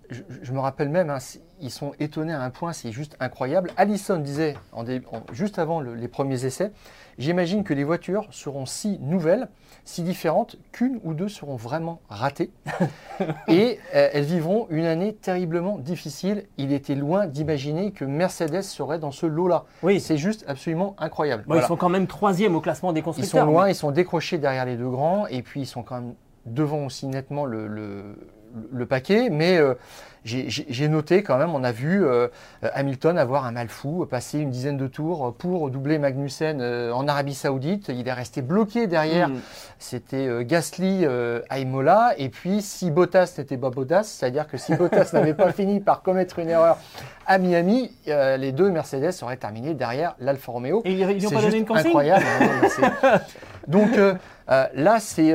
je, me rappelle même, hein, ils sont étonnés à un point, c'est juste incroyable. Allison disait, juste avant les premiers essais, j'imagine que les voitures seront si nouvelles, si différentes, qu'une ou deux seront vraiment ratées. et euh, elles vivront une année terriblement difficile. Il était loin d'imaginer que Mercedes serait dans ce lot-là. Oui. C'est juste absolument incroyable. Ils sont quand même troisième au classement des constructeurs. Ils sont loin, ils sont décrochés derrière les deux grands, et puis ils sont quand même devant aussi nettement le le paquet, mais euh, j'ai noté quand même, on a vu euh, Hamilton avoir un mal fou, passer une dizaine de tours pour doubler Magnussen euh, en Arabie Saoudite. Il est resté bloqué derrière. Mm. C'était Gasly à Imola. Et puis, si Bottas n'était pas Bottas, c'est-à-dire que si Bottas n'avait pas fini par commettre une erreur à Miami, les deux Mercedes auraient terminé derrière l'Alfa Romeo. Et ils n'ont pas donné une consigne Incroyable. Hein, donc là, c'est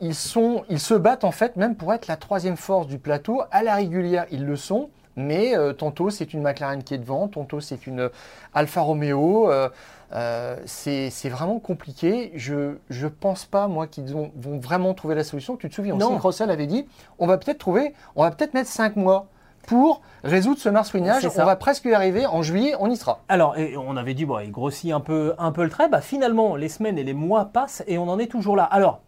ils, sont, ils se battent en fait même pour être la troisième force du plateau. À la régulière, ils le sont. mais euh, tantôt c'est une McLaren qui est devant, tantôt c'est une Alfa Romeo. euh, euh, c'est vraiment compliqué. Je ne pense pas, moi, qu'ils ont- vont vraiment trouver la solution. Tu te souviens, Non. aussi, Russell avait dit on va peut-être trouver, on va peut-être mettre 5 mois pour résoudre ce marsouinage. On va presque y arriver. En juillet, on y sera. Alors, et on avait dit, bon, il grossit un peu, un peu le trait. Bah, finalement, les semaines et les mois passent et on en est toujours là. Alors,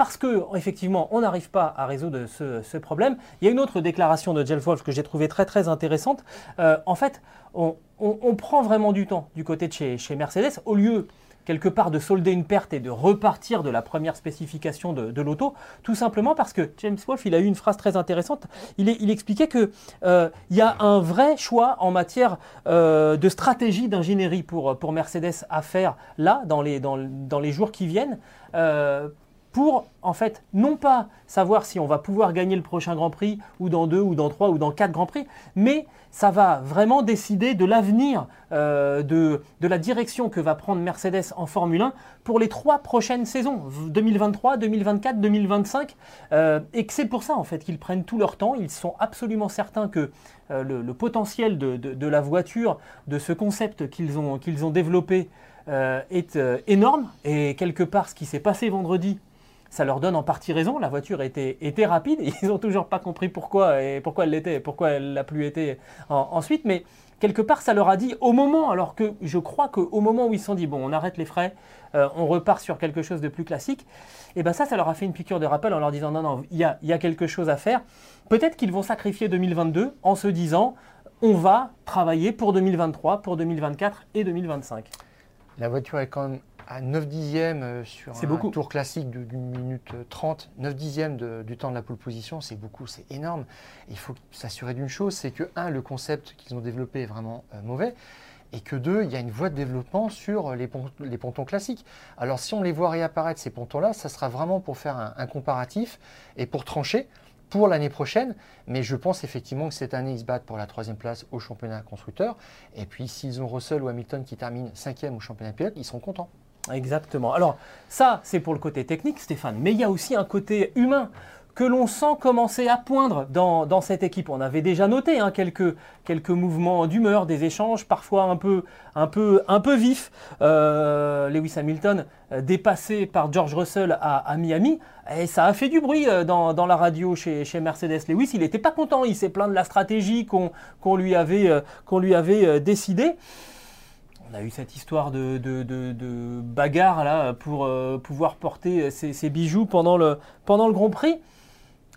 parce que effectivement, on n'arrive pas à résoudre ce, problème, il y a une autre déclaration de Jeff Wolf que j'ai trouvée très très intéressante. Euh, en fait, on, prend vraiment du temps du côté de chez, Mercedes au lieu quelque part de solder une perte et de repartir de la première spécification de, l'auto, tout simplement parce que James Wolf, il a eu une phrase très intéressante. Il, expliquait que euh, y a un vrai choix en matière euh, de stratégie d'ingénierie pour, Mercedes à faire là, dans les, jours qui viennent, pour en fait non pas savoir si on va pouvoir gagner le prochain Grand Prix ou dans deux ou dans trois ou dans quatre Grands Prix, mais ça va vraiment décider de l'avenir euh, de, de la direction que va prendre Mercedes en Formule 1 pour les trois prochaines saisons, 2023, 2024, 2025, euh, et que c'est pour ça en fait qu'ils prennent tout leur temps. Ils sont absolument certains que euh, le, potentiel de, de- de la voiture, de ce concept qu'ils ont, qu'ils ont développé, euh, est énorme. Et quelque part, ce qui s'est passé vendredi ça leur donne en partie raison. La voiture était, était rapide. Ils n'ont toujours pas compris pourquoi et pourquoi elle l'était, pourquoi elle l'a plus été en- ensuite. Mais quelque part, ça leur a dit au moment, alors que je crois qu'au moment où ils se sont dit bon, on arrête les frais, euh, on repart sur quelque chose de plus classique. Et ben ça, ça leur a fait une piqûre de rappel en leur disant non, non, il y a, y a quelque chose à faire. Peut-être qu'ils vont sacrifier 2022 en se disant on va travailler pour 2023, pour 2024 et 2025. La voiture est quand même à 9 dixièmes euh, sur un beaucoup. tour classique d'une minute euh, 30. 9 dixièmes de- du temps de la pole position, c'est beaucoup, c'est énorme. Il faut s'assurer d'une chose, c'est que, un, le concept qu'ils ont développé est vraiment euh, mauvais. Et que deux, il y a une voie de développement sur les, pont- les pontons classiques. Alors si on les voit réapparaître, ces pontons-là, ça sera vraiment pour faire un, un comparatif et pour trancher pour l'année prochaine. Mais je pense effectivement que cette année, ils se battent pour la troisième place au championnat constructeur. Et puis s'ils ont Russell ou Hamilton qui terminent cinquième au championnat pilote, ils seront contents. Exactement. Alors ça, c'est pour le côté technique, Stéphane, mais il y a aussi un côté humain que l'on sent commencer à poindre dans, dans cette équipe. On avait déjà noté hein, quelques, quelques mouvements d'humeur, des échanges parfois un peu, un peu, un peu vifs. Euh, Lewis Hamilton euh, dépassé par George Russell à, Miami, et ça a fait du bruit euh, dans, dans la radio chez, chez Mercedes. Lewis, il n'était pas content, il s'est plaint de la stratégie qu'on lui avait, qu'on lui avait décidée. On a eu cette histoire de, bagarre là pour euh, pouvoir porter ses, ses bijoux pendant le, Grand Prix.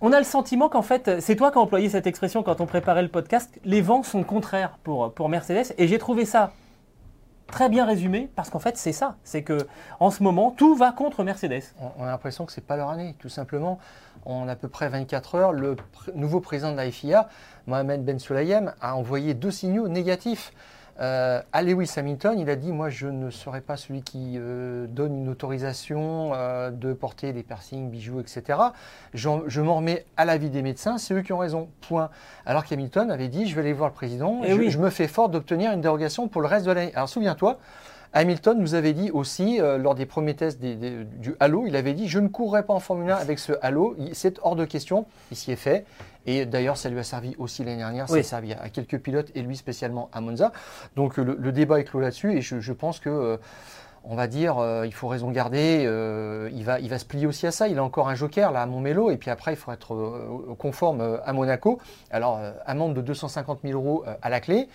On a le sentiment qu'en fait, c'est toi qui as employé cette expression quand on préparait le podcast, les vents sont contraires pour, pour Mercedes. Et j'ai trouvé ça très bien résumé parce qu'en fait, c'est ça. C'est que en ce moment, tout va contre Mercedes. On, a l'impression que c'est pas leur année, tout simplement. En à peu près 24 heures, le nouveau président de la FIA, Mohamed Ben Sulayem, a envoyé deux signaux négatifs. Euh, à Lewis Hamilton, il a dit Moi, je ne serai pas celui qui euh, donne une autorisation euh, de porter des piercings, bijoux, etc. Je m'en remets à l'avis des médecins, c'est eux qui ont raison. Point. Alors qu'Hamilton avait dit Je vais aller voir le président, Eh je, oui. je me fais fort d'obtenir une dérogation pour le reste de l'année. Alors souviens-toi, Hamilton nous avait dit aussi, euh, lors des premiers tests des- des- du halo, il avait dit Je ne courrai pas en Formule 1 avec ce halo, c'est hors de question, il s'y est fait. Et d'ailleurs, ça lui a servi aussi l'année dernière, ça a servi à quelques pilotes et lui spécialement à Monza. Donc le, le débat est clos là-dessus et je, je pense que. euh, on va dire, euh, il faut raison garder, euh, il, va, il va se plier aussi à ça. Il a encore un joker là à Montmélo, et puis après, il faut être euh, conforme à Monaco. Alors, amende de 250 000 euros à la clé,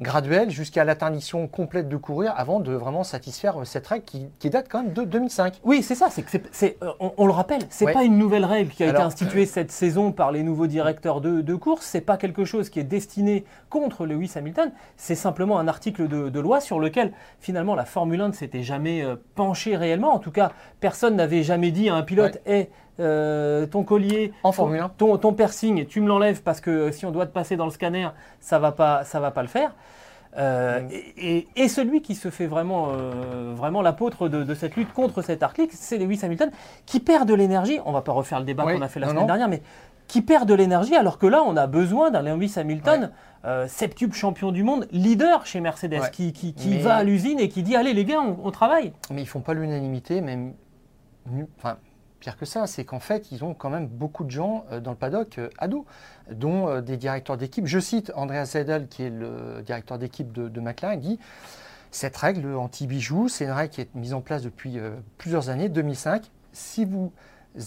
graduelle, jusqu'à l'interdiction complète de courir avant de vraiment satisfaire euh, cette règle qui, qui date quand même de 2005. Oui, c'est ça. C'est que c'est- c'est- euh, on, on le rappelle, c'est Ouais. pas une nouvelle règle qui a été instituée cette saison par les nouveaux directeurs de, de course. C'est pas quelque chose qui est destiné contre Lewis Hamilton. C'est simplement un article de, de loi sur lequel finalement la Formule 1 ne s'était jamais euh, penchée réellement. En tout cas, personne n'avait jamais dit à un pilote "Eh, euh, ton collier, En ton- Formule 1. ton, ton piercing, tu me l'enlèves parce que si on doit te passer dans le scanner, ça va pas, ça va pas le faire." Euh, Mm. et, et- et celui qui se fait vraiment, euh, vraiment l'apôtre de, de cette lutte contre cet article, c'est Lewis Hamilton, qui perd de l'énergie. On va pas refaire le débat Oui, qu'on a fait la non, semaine non. dernière, mais qui perd de l'énergie alors que là, on a besoin d'un Lewis Hamilton, euh, septuple champion du monde, leader chez Mercedes, Ouais. qui, qui- qui Mais- va à l'usine et qui dit Allez les gars, on, on travaille. Mais ils font pas l'unanimité, même. Enfin, que ça, c'est qu'en fait, ils ont quand même beaucoup de gens euh, dans le paddock euh, ados, dont euh, des directeurs d'équipe. Je cite Andreas Seidel, qui est le directeur d'équipe de, de McLaren, dit cette règle anti-bijoux, c'est une règle qui est mise en place depuis plusieurs années, 2005. Si vous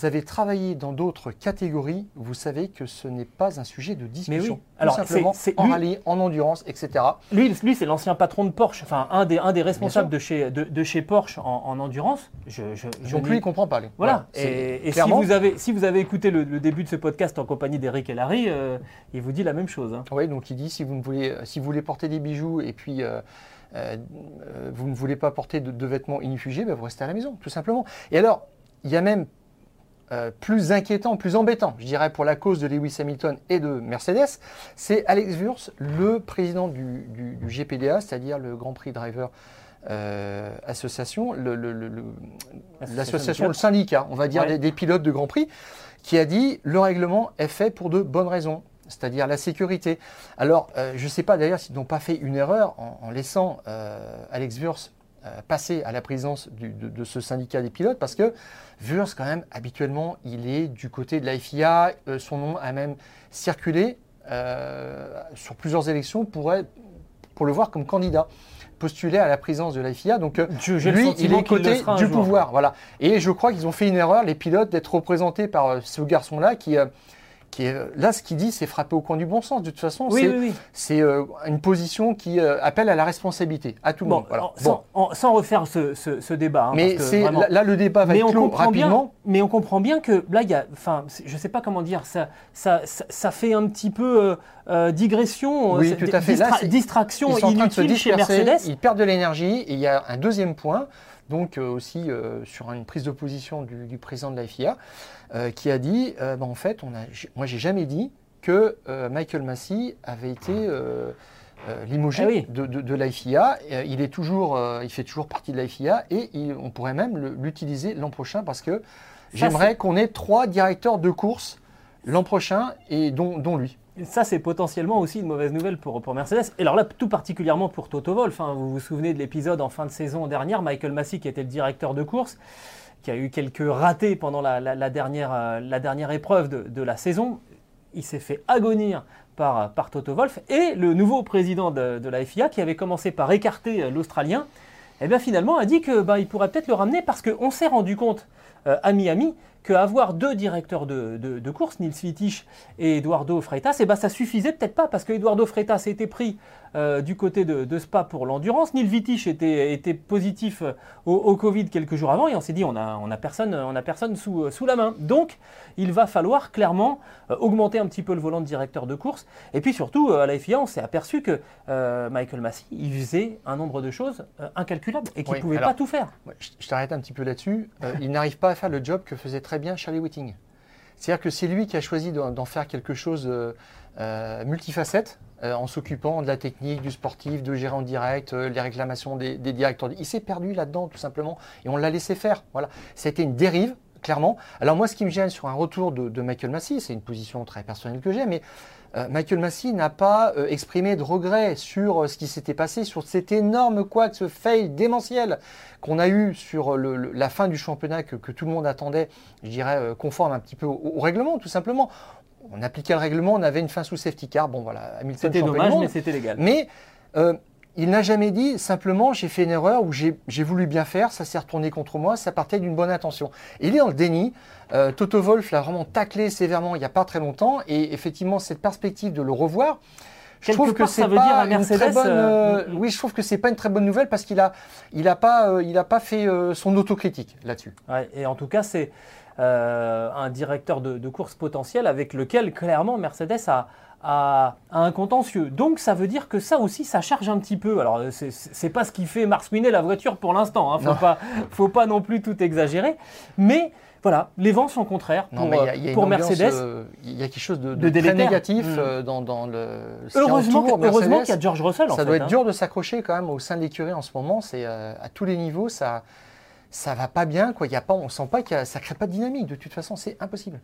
avez travaillé dans d'autres catégories, vous savez que ce n'est pas un sujet de discussion. oui. Alors, Alors, simplement, c'est- en lui- rallye, en endurance, etc. Lui, lui c'est l'ancien patron de Porsche, enfin un des, un des responsables de chez, de, de chez Porsche en, en endurance. Je, je, je Donc lui, il comprend pas. lui. Voilà. Et, et si, vous avez, si vous avez écouté le, le début de ce podcast en compagnie d'Eric et Larry, euh, il vous dit la même chose. hein. Oui, donc il dit si vous, ne voulez, si vous voulez porter des bijoux et puis euh, euh, euh, vous ne voulez pas porter de, de vêtements inifugés, ben, vous restez à la maison, tout simplement. Et alors, il y a même euh, plus inquiétant, plus embêtant, je dirais, pour la cause de Lewis Hamilton et de Mercedes, c'est Alex Wurz, le président du, du- du GPDA, c'est-à-dire le Grand Prix Driver euh, Association, le- le- le- le- l'association, le syndicat, on va dire, Ouais. des, des pilotes de Grand Prix, qui a dit le règlement est fait pour de bonnes raisons, c'est-à-dire la sécurité. Alors, euh, je ne sais pas d'ailleurs s'ils n'ont pas fait une erreur en, en laissant Alex Wurz passer à la présidence du- de, de ce syndicat des pilotes, parce que Wurz, quand même, habituellement, il est du côté de la FIA, euh, son nom a même circulé euh, sur plusieurs élections pour, être- pour le voir comme candidat postulé à la présidence de la FIA. Donc, euh, lui, il est côté du jour. pouvoir. Voilà. Et je crois qu'ils ont fait une erreur, les pilotes, d'être représentés par euh, ce garçon-là qui, euh, qui est, euh, là, ce qu'il dit, c'est frapper au coin du bon sens. De toute façon, Oui, c'est oui, oui. c'est, euh, une position qui euh, appelle à la responsabilité, à tout le Bon, monde. Voilà. en- Bon. sans, en- sans refaire ce, ce- ce débat. hein, Mais parce que c'est, vraiment- là, là, le débat va mais être clos bien, rapidement. mais on comprend bien que là, il y a, enfin, je ne sais pas comment dire, ça, ça, ça, ça fait un petit peu euh, digression, Oui, tout à fait. Là, distra- c'est- distraction Ils sont en train de se inutile chez disperser, Mercedes. ils perdent de l'énergie. Et il y a un deuxième point, donc euh, aussi euh, sur une prise de position du, du président de la FIA, euh, qui a dit, bah, en fait, on a, moi j'ai jamais dit que Michael Massey avait été euh, limogé Ah oui. de, de, de la FIA. Euh, il est toujours, euh, il fait toujours partie de la FIA et il- on pourrait même l'utiliser l'an prochain parce que j'aimerais qu'on ait trois directeurs de course l'an prochain et dont, dont lui. Ça, c'est potentiellement aussi une mauvaise nouvelle pour, Mercedes. Et alors là, tout particulièrement pour Toto Wolff. hein. Vous vous souvenez de l'épisode en fin de saison dernière, Michael Massey, qui était le directeur de course, qui a eu quelques ratés pendant la, euh, dernière épreuve de, la saison. Il s'est fait agonir par, par Toto Wolff. Et le nouveau président de, la FIA, qui avait commencé par écarter euh, l'Australien, eh bien finalement a dit que bah, pourrait peut-être le ramener parce qu'on s'est rendu compte à Miami qu'avoir deux directeurs de, de- course, Nils Wittich et Eduardo Freitas, eh ben, ça suffisait peut-être pas parce que Eduardo Freitas été pris euh, du côté de, de Spa pour l'endurance. Nils Wittich était, était positif euh, au, au Covid quelques jours avant et on s'est dit on a, on a personne, on a personne sous, euh, sous la main. Donc il va falloir clairement euh, augmenter un petit peu le volant de directeur de course. Et puis surtout, euh, à la FIA, on s'est aperçu que Michael Massey, il faisait un nombre de choses incalculables et qu'il ne Oui, pouvait alors- pas tout faire. Je je t'arrête un petit peu là-dessus. Il n'arrive pas à faire le job que faisait très bien Charlie Whiting. C'est-à-dire que c'est lui qui a choisi d'en faire quelque chose euh, multifacette, euh, en s'occupant de la technique, du sportif, de gérer en direct, euh, les réclamations des, directeurs. Il s'est perdu là-dedans, tout simplement, et on l'a laissé faire. Voilà. C'était une dérive, clairement. Alors moi, ce qui me gêne sur un retour de, Michael Massey, c'est une position très personnelle que j'ai, mais Michael Massey n'a pas exprimé de regret sur ce qui s'était passé, sur cet énorme couac, ce fail démentiel qu'on a eu sur la fin du championnat que, tout le monde attendait, je dirais, conforme un petit peu au règlement, tout simplement. On appliquait le règlement, on avait une fin sous safety car. Bon, voilà, Hamilton C'était dommage, mais c'était légal. Mais euh, il n'a jamais dit simplement j'ai fait une erreur ou j'ai voulu bien faire, ça s'est retourné contre moi, ça partait d'une bonne intention. Il est dans le déni. Euh, Toto Wolff l'a vraiment taclé sévèrement il n'y a pas très longtemps et effectivement cette perspective de le revoir. Je Quelque trouve que c'est pas dire à une très bonne. euh, euh, oui, je trouve que c'est pas une très bonne nouvelle parce qu'il a, il a pas, euh, il a pas fait son autocritique là-dessus. Ouais, et en tout cas, c'est euh, un directeur de, de course potentiel avec lequel, clairement, Mercedes a, un contentieux. Donc, ça veut dire que ça aussi, ça charge un petit peu. Alors, c'est- c'est pas ce qui fait marsouiner la voiture pour l'instant. Hein. Faut Non. pas, faut pas non plus tout exagérer. Mais voilà, les vents sont contraires pour, Non, mais y a- il y a une pour ambiance, Mercedes. euh, il y a quelque chose de, de de très négatif Mm. euh, dans, dans le. heureusement heureusement qu'il y a George Russell. en Ça fait, doit être hein. dur de s'accrocher quand même au sein de l'écurie en ce moment. C'est euh, à tous les niveaux, ça, ça va pas bien. Quoi. Y a pas, on sent pas que ça crée pas de dynamique. De toute façon, c'est impossible.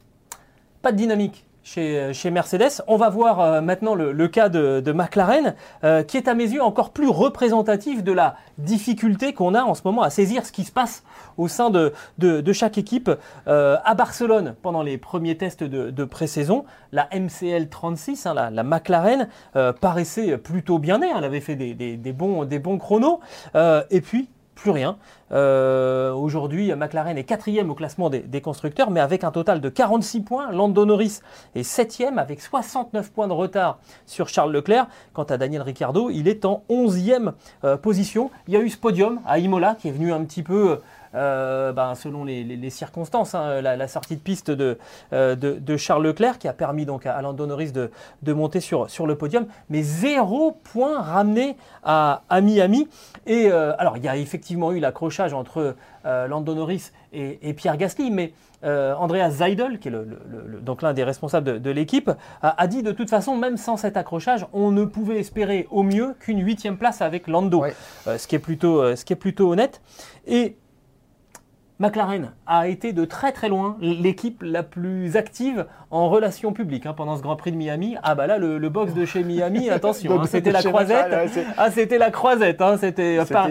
Pas de dynamique. chez, chez Mercedes. On va voir euh, maintenant le, le cas de, de McLaren, euh, qui est à mes yeux encore plus représentatif de la difficulté qu'on a en ce moment à saisir ce qui se passe au sein de, de, de chaque équipe. Euh, à Barcelone, pendant les premiers tests de, pré-saison, la MCL 36, hein, la, la McLaren, paraissait plutôt bien née. Elle avait fait des, des, des bons, des bons chronos. Et puis, plus rien. Euh, Aujourd'hui, McLaren est quatrième au classement des, constructeurs, mais avec un total de 46 points. Lando Norris est septième avec 69 points de retard sur Charles Leclerc. Quant à Daniel Ricciardo, il est en 11e euh, position. Il y a eu ce podium à Imola qui est venu un petit peu... ben, selon les, les- les circonstances, hein, la, la sortie de piste de, euh, de, de Charles Leclerc qui a permis donc à Lando Norris de, de monter sur, sur le podium, mais zéro point ramené à, à Miami. Et euh, alors, il y a effectivement eu l'accrochage entre euh, Lando Norris et, et Pierre Gasly, mais euh, Andreas Seidel, qui est le- le- le- donc l'un des responsables de, l'équipe, a, a dit de toute façon, même sans cet accrochage, on ne pouvait espérer au mieux qu'une huitième place avec Lando, Ouais. Euh, ce, qui est plutôt, euh, ce qui est plutôt honnête. Et McLaren a été de très très loin l'équipe la plus active en relations publiques hein, pendant ce Grand Prix de Miami. Ah bah là le, le box de chez Miami, attention, hein, c'était la croisette. Ah c'était la croisette, hein, c'était euh, Par-.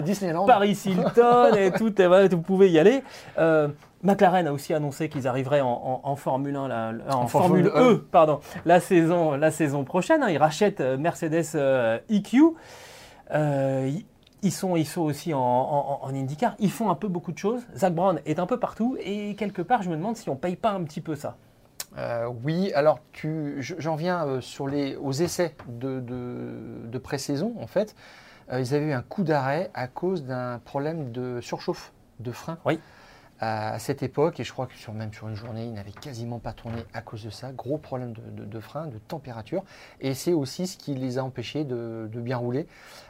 Paris Hilton et tout, et voilà, vous pouvez y aller. Euh, McLaren a aussi annoncé qu'ils arriveraient en, en- en Formule 1, la- la- en, En Formule, Formule E, pardon, la saison, la saison prochaine. hein. ils rachètent euh, Mercedes euh, EQ. Euh, ils- sont, ils sont aussi en, en, en IndyCar. Ils font un peu beaucoup de choses. Zach Brown est un peu partout. Et quelque part, je me demande si on paye pas un petit peu ça. Euh, oui, alors j'en viens euh, sur les, aux essais de, de, de pré-saison en fait. Euh, ils avaient eu un coup d'arrêt à cause d'un problème de surchauffe de frein. Oui. À, cette époque, et je crois que sur, même sur une journée, ils n'avaient quasiment pas tourné à cause de ça. Gros problème de, frein, de température. Et c'est aussi ce qui les a empêchés de bien rouler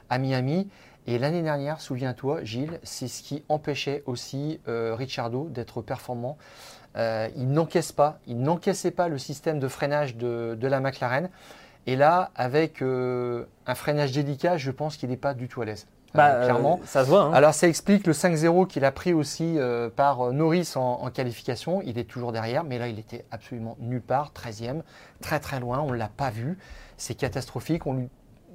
à Miami. Et l'année dernière, souviens-toi, Gilles, c'est ce qui empêchait aussi euh, Ricciardo d'être performant. Euh, il n'encaisse pas, il n'encaissait pas le système de freinage de, de la McLaren. Et là, avec euh, un freinage délicat, je pense qu'il n'est pas du tout à l'aise. Bah, clairement. ça se voit. hein. Alors ça explique le 5-0 qu'il a pris aussi par Norris en, en qualification. Il est toujours derrière, mais là il était absolument nulle part, 13e, très très loin, on ne l'a pas vu. C'est catastrophique. On lui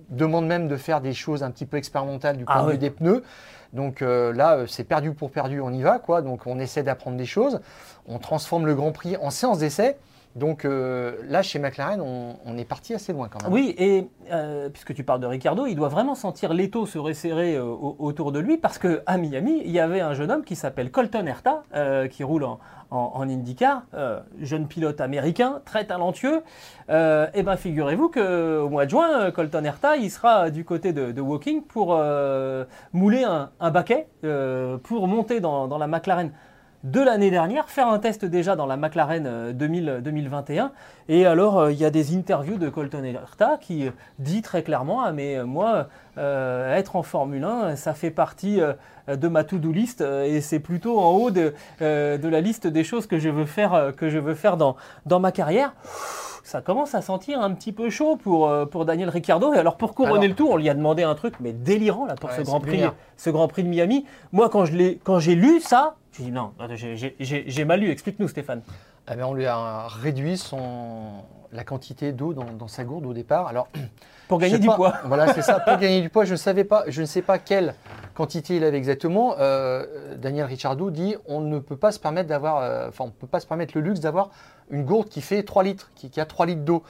demande même de faire des choses un petit peu expérimentales du point Ah de vue oui. des pneus. Donc euh, là, euh, c'est perdu pour perdu, on y va. quoi. Donc on essaie d'apprendre des choses. On transforme le Grand Prix en séance d'essai. Donc euh, là, chez McLaren, on, on est parti assez loin quand même. Oui, et euh, puisque tu parles de Ricardo, il doit vraiment sentir l'étau se resserrer euh, au- autour de lui parce que à Miami, il y avait un jeune homme qui s'appelle Colton Herta, qui roule en, en, IndyCar, euh, jeune pilote américain, très talentueux. Euh, et ben figurez-vous qu'au mois de juin, euh, Colton Herta, il sera du côté de, de Woking pour euh, mouler un, baquet euh, pour monter dans la McLaren de l'année dernière, faire un test déjà dans la McLaren euh, 2000, 2021. Et alors, euh, il y a des interviews de Colton Herta qui euh, dit très clairement Ah, mais euh, moi, euh, être en Formule 1, ça fait partie euh, de ma to-do list euh, et c'est plutôt en haut de, euh, de la liste des choses que je veux faire, euh, que je veux faire dans, dans ma carrière. Ça commence à sentir un petit peu chaud pour, euh, pour Daniel Ricciardo. Et alors, pour couronner Alors- le tout, on lui a demandé un truc, mais délirant là, pour Ouais, ce, grand prix, ce Grand Prix de Miami. Moi, quand je l'ai- quand j'ai lu ça, j'ai dit non, j'ai- mal lu. Explique-nous, Stéphane. Eh bien, on lui a réduit son, la quantité d'eau dans, dans sa gourde au départ. Alors, Pour gagner du pas- poids. Voilà, c'est ça. Pour gagner du poids, je ne savais pas, je ne sais pas quelle quantité il avait exactement. Euh, Daniel Ricciardo dit on ne peut pas se permettre d'avoir, euh, enfin, on peut pas se permettre le luxe d'avoir une gourde qui fait 3 litres, qui, qui a 3 litres d'eau.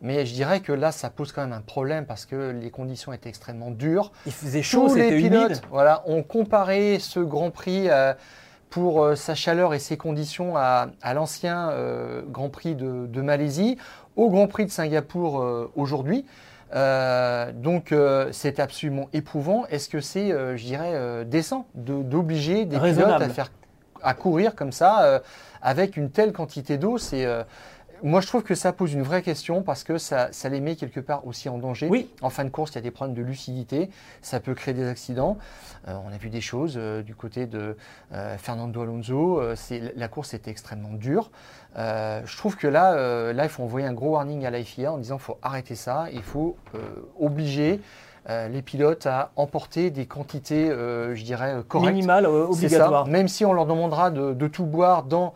Mais je dirais que là, ça pose quand même un problème parce que les conditions étaient extrêmement dures. Il faisait chaud, Tous les c'était pilotes humide. voilà, ont comparé ce Grand Prix euh, pour euh, sa chaleur et ses conditions à, à l'ancien euh, Grand Prix de, de Malaisie, au Grand Prix de Singapour euh, aujourd'hui. Euh, donc euh, c'est absolument éprouvant. Est-ce que c'est, euh, je dirais, décent de- d'obliger des pilotes à faire à courir comme ça avec une telle quantité d'eau? C'est moi, je trouve que ça pose une vraie question parce que ça, ça les met quelque part aussi en danger. Oui. En fin de course, il y a des problèmes de lucidité, ça peut créer des accidents. Euh, on a vu des choses euh, du côté de euh, Fernando Alonso. la course était extrêmement dure. Je trouve que là, là, il faut envoyer un gros warning à la FIA en disant qu'il faut arrêter ça. Il faut obliger euh, les pilotes à emporter des quantités, euh, je dirais, correctes. Minimal, euh, C'est obligatoire. ça. Même si on leur demandera de, de tout boire dans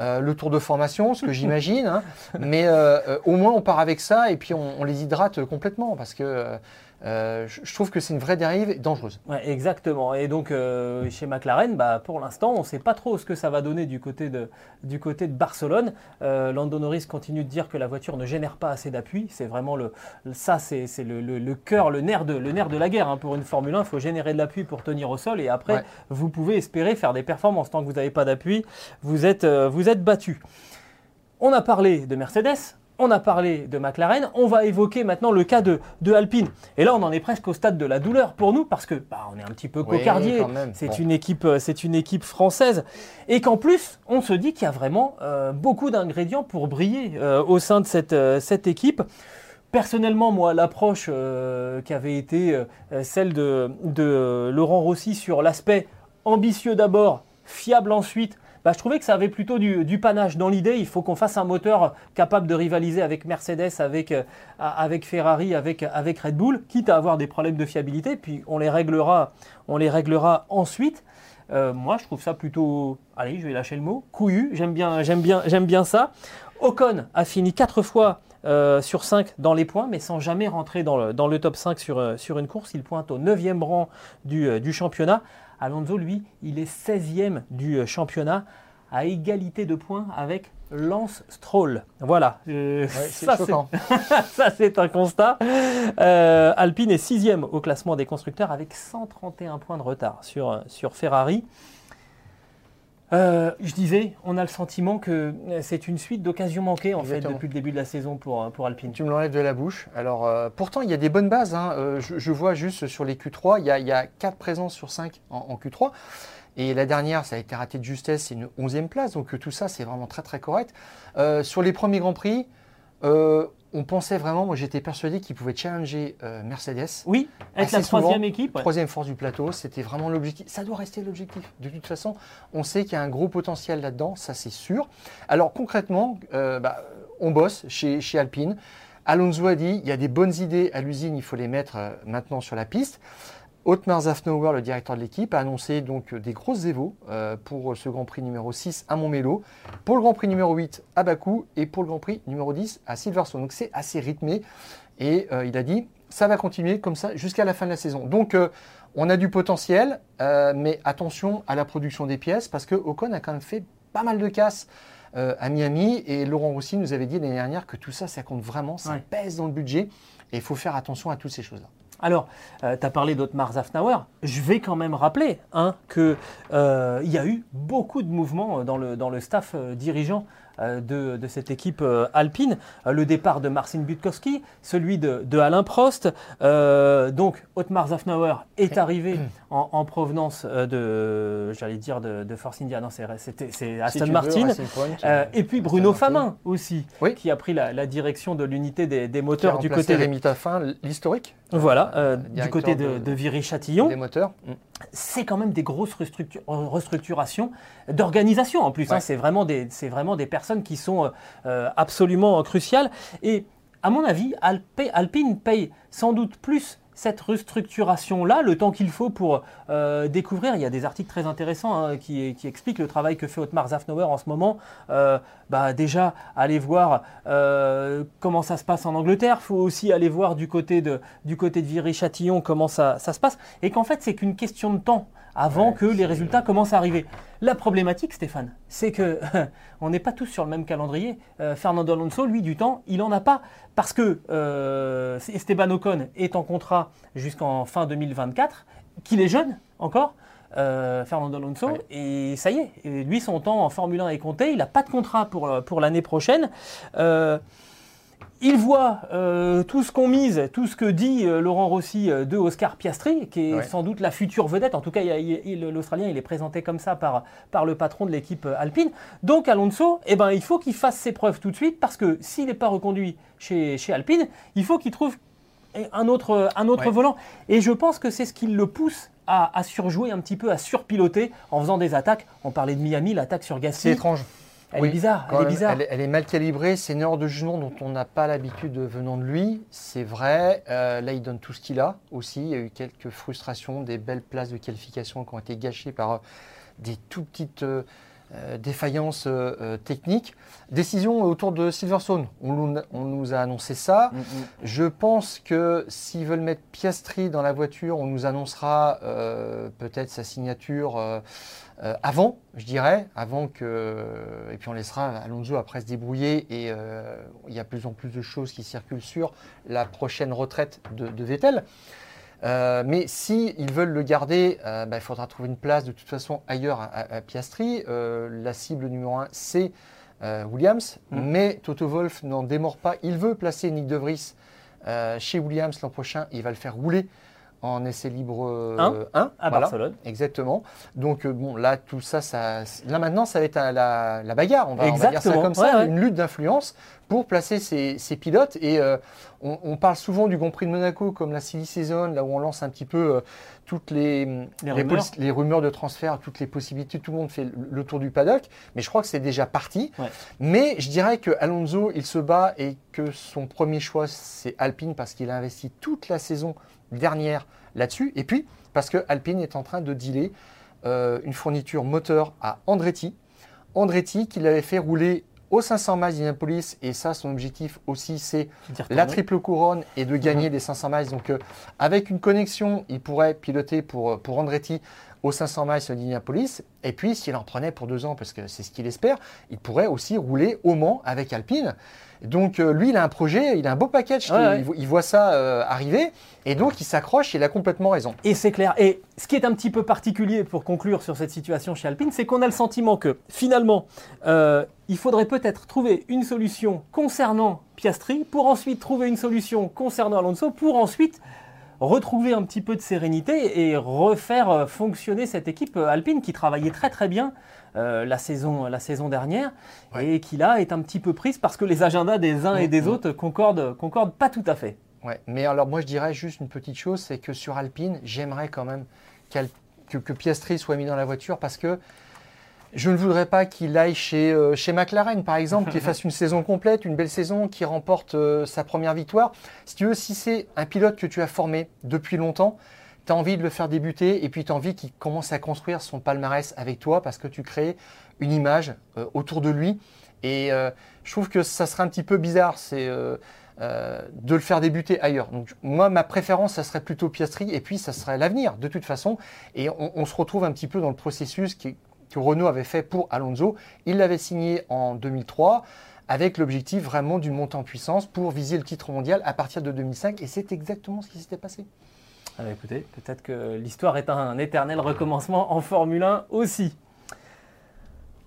euh, le tour de formation, ce que j'imagine. hein. Mais euh, euh, au moins, on part avec ça et puis on, on les hydrate complètement parce que euh, je trouve que c'est une vraie dérive et dangereuse. Ouais, exactement. Et donc euh, chez McLaren, bah, pour l'instant, on ne sait pas trop ce que ça va donner du côté de, du côté de Barcelone. Euh, Lando Norris continue de dire que la voiture ne génère pas assez d'appui. C'est vraiment le, ça, c'est le, le, le cœur, le nerf de, le nerf de la guerre hein. pour une Formule 1. Il faut générer de l'appui pour tenir au sol et après, Ouais. vous pouvez espérer faire des performances. Tant que vous n'avez pas d'appui, vous êtes, euh, vous êtes battu. On a parlé de Mercedes, on a parlé de McLaren, on va évoquer maintenant le cas de, de Alpine. Et là, on en est presque au stade de la douleur pour nous parce que bah, on est un petit peu cocardier. quand même. C'est Bon. une équipe, euh, c'est une équipe française, et qu'en plus, on se dit qu'il y a vraiment euh, beaucoup d'ingrédients pour briller euh, au sein de cette, euh, cette équipe. Personnellement, moi, l'approche qui avait été celle de, de Laurent Rossi sur l'aspect ambitieux d'abord, fiable ensuite, bah, je trouvais que ça avait plutôt du, panache. Dans l'idée, il faut qu'on fasse un moteur capable de rivaliser avec Mercedes, avec, euh, avec Ferrari, avec, avec Red Bull, quitte à avoir des problèmes de fiabilité, puis on les réglera, on les réglera ensuite. Euh, moi, je trouve ça plutôt, allez, je vais lâcher le mot, couillu. J'aime bien, j'aime bien, j'aime bien ça. Ocon a fini quatre fois euh, sur 5 dans les points, mais sans jamais rentrer dans le, dans le top 5 sur, sur une course. Il pointe au 9e rang du, du championnat. Alonso, lui, il est 16e du euh, championnat, à égalité de points avec Lance Stroll. Voilà. Euh, Ouais, ça, c'est un constat. Euh, Alpine est sixième au classement des constructeurs avec 131 points de retard sur, sur Ferrari. Euh, je disais, on a le sentiment que euh, c'est une suite d'occasions manquées en fait depuis le début de la saison pour, pour Alpine. Tu me l'enlèves de la bouche. Alors, euh, pourtant, il y a des bonnes bases. hein. Euh, je, je vois juste sur les Q3, il y a, il y a 4 présences sur 5 en, en Q3. Et la dernière, ça a été raté de justesse, c'est une 11e place. Donc, euh, tout ça, c'est vraiment très, très correct. Euh, sur les premiers Grands Prix, euh, on pensait vraiment, moi j'étais persuadé qu'ils pouvaient challenger euh, Mercedes. Oui, Assez la souvent, troisième équipe. ouais. Troisième force du plateau, c'était vraiment l'objectif. Ça doit rester l'objectif. De toute façon, on sait qu'il y a un gros potentiel là-dedans, ça c'est sûr. Alors concrètement, euh, bah, on bosse chez, chez Alpine. Alonso a dit, il y a des bonnes idées à l'usine, il faut les mettre euh, maintenant sur la piste. Otmar Zafnauer, le directeur de l'équipe, a annoncé donc euh, des grosses évos euh, pour ce Grand Prix numéro 6 à Montmélo, pour le Grand Prix numéro 8 à Bakou et pour le Grand Prix numéro 10 à Silverstone. Donc c'est assez rythmé et euh, il a dit ça va continuer comme ça jusqu'à la fin de la saison. Donc euh, on a du potentiel, euh, mais attention à la production des pièces parce que Ocon a quand même fait pas mal de casse euh, à Miami et Laurent Rossi nous avait dit l'année dernière que tout ça, ça compte vraiment, ça Ouais. pèse dans le budget et il faut faire attention à toutes ces choses-là. Alors, tu as parlé d'Otmar Zafnauer. Je vais quand même rappeler hein, qu'il y a eu beaucoup de mouvements dans le, dans le staff euh, dirigeant euh, de, de cette équipe euh, alpine. Euh, le départ de Marcin Butkowski, celui de, de Alain Prost. Euh, donc, Otmar Zafnauer est arrivé en, en provenance euh, de, j'allais dire, de, de Force India. Non, c'est Si Aston veux, Martin. Point, Euh, et puis Bruno. Famin aussi, Oui. qui a pris la, la direction de l'unité des, moteurs du côté, Rémi Taffin, l'historique voilà, euh, euh, du côté de, de- de Viry-Châtillon. des moteurs. Mm. C'est quand même des grosses restructu- restructurations d'organisation en plus. hein. C'est vraiment, des- c'est vraiment des personnes qui sont euh, euh, absolument cruciales. Et à mon avis, Alpe- Alpine paye sans doute plus cette restructuration-là, le temps qu'il faut pour euh, découvrir. Il y a des articles très intéressants hein, qui, expliquent le travail que fait Otmar Zafnauer en ce moment. Euh, bah, déjà, aller voir euh, comment ça se passe en Angleterre. Il faut aussi aller voir du côté de, Viry-Châtillon comment ça se passe. Et qu'en fait, c'est qu'une question de temps avant Ouais, que les résultats commencent à arriver. La problématique, Stéphane, c'est que on n'est pas tous sur le même calendrier. Euh, Fernando Alonso, lui, du temps, il en a pas parce que euh, Esteban Ocon est en contrat jusqu'en fin 2024, qu'il est jeune encore. euh, Fernando Alonso, Ouais. et ça y est, et lui son temps en Formule 1 est compté, il n'a pas de contrat pour, pour l'année prochaine. Euh, il voit euh, tout ce qu'on mise, tout ce que dit euh, Laurent Rossi euh, de Oscar Piastri, qui est Ouais. sans doute la future vedette. En tout cas, a- il- il- l'Australien, il est présenté comme ça par, par le patron de l'équipe alpine. Donc Alonso, eh ben, il faut qu'il fasse ses preuves tout de suite, parce que s'il n'est pas reconduit chez, chez Alpine, il faut qu'il trouve un autre, un autre Ouais. volant. Et je pense que c'est ce qui le pousse à, à surjouer un petit peu, à surpiloter en faisant des attaques. On parlait de Miami, l'attaque sur C'est Gasly. étrange. Elle Oui, est bizarre, elle est bizarre. Elle, est- elle est mal calibrée, c'est une erreur de jugement dont on n'a pas l'habitude venant de lui, c'est vrai. Euh, là, il donne tout ce qu'il a aussi. Il y a eu quelques frustrations, des belles places de qualification qui ont été gâchées par euh, des tout petites, euh, euh, défaillance euh, euh, technique. Décision autour de Silverstone. On, nous- on nous a annoncé ça. Mm, Je pense que s'ils veulent mettre Piastri dans la voiture, on nous annoncera peut-être sa signature euh, avant, je dirais, avant que. Et puis on laissera Alonso après se débrouiller. Et euh, il y a de plus en plus de choses qui circulent sur la prochaine retraite de, de Vettel. Euh, mais si ils veulent le garder, bah, il faudra trouver une place de toute façon ailleurs à, Piastri. La cible numéro un, c'est Williams. Mm. Mais Toto Wolff n'en démord pas. Il veut placer Nick De Vries chez Williams l'an prochain. Il va le faire rouler en essai libre euh, Un, 1. à Barcelone. Exactement. Donc euh, bon, là, tout ça, ça, là maintenant, ça va être à la, la bagarre. On va, on va dire ça Exactement. comme ça, Ouais, une lutte d'influence pour placer ces, ces pilotes. Et euh, on, on parle souvent du Grand Prix de Monaco comme la silly season, là où on lance un petit peu euh, toutes les, Les rumeurs. possi- les rumeurs de transfert, toutes les possibilités. Tout le monde fait le, le tour du paddock. Mais je crois que c'est déjà parti. Ouais. Mais je dirais que Alonso, il se bat et que son premier choix, c'est Alpine parce qu'il a investi toute la saison dernière là-dessus. Et puis, parce que Alpine est en train de dealer euh, une fourniture moteur à Andretti. Andretti qui l'avait fait rouler aux 500 miles d'Indianapolis. Et ça, son objectif aussi, c'est la triple couronne et de gagner les 500 miles. Donc, euh, avec une connexion, il pourrait piloter pour, euh, pour Andretti aux 500 miles d'Indianapolis. Et puis, s'il en prenait pour deux ans, parce que c'est ce qu'il espère, il pourrait aussi rouler au Mans avec Alpine. Donc, euh, lui, il a un projet, il a un beau package. Ouais, ouais. Il, vo- il voit ça euh, arriver. Et donc, il s'accroche, il a complètement raison. Et c'est clair. Et ce qui est un petit peu particulier pour conclure sur cette situation chez Alpine, c'est qu'on a le sentiment que finalement, euh, il faudrait peut-être trouver une solution concernant Piastri pour ensuite trouver une solution concernant Alonso pour ensuite retrouver un petit peu de sérénité et refaire euh, fonctionner cette équipe euh, Alpine qui travaillait très très bien euh, la, saison, la saison dernière et qui là est un petit peu prise parce que les agendas des uns et des Mhm. autres concordent, concordent pas tout à fait. Ouais, mais alors moi je dirais juste une petite chose, c'est que sur Alpine, j'aimerais quand même que, que Piastri soit mis dans la voiture parce que je ne voudrais pas qu'il aille chez, euh, chez McLaren par exemple, qu'il fasse une saison complète, une belle saison, qu'il remporte euh, sa première victoire. Si tu veux, si c'est un pilote que tu as formé depuis longtemps, tu as envie de le faire débuter et puis tu as envie qu'il commence à construire son palmarès avec toi parce que tu crées une image euh, autour de lui. Et euh, je trouve que ça serait un petit peu bizarre. C'est. euh, de le faire débuter ailleurs. Donc moi, ma préférence, ça serait plutôt Piastri, et puis ça serait l'avenir, de toute façon. Et on, on se retrouve un petit peu dans le processus qui- Renault avait fait pour Alonso. Il l'avait signé en 2003 avec l'objectif vraiment d'une montée en puissance pour viser le titre mondial à partir de 2005, et c'est exactement ce qui s'était passé. Ah bah écoutez, peut-être que l'histoire est un éternel recommencement en Formule 1 aussi.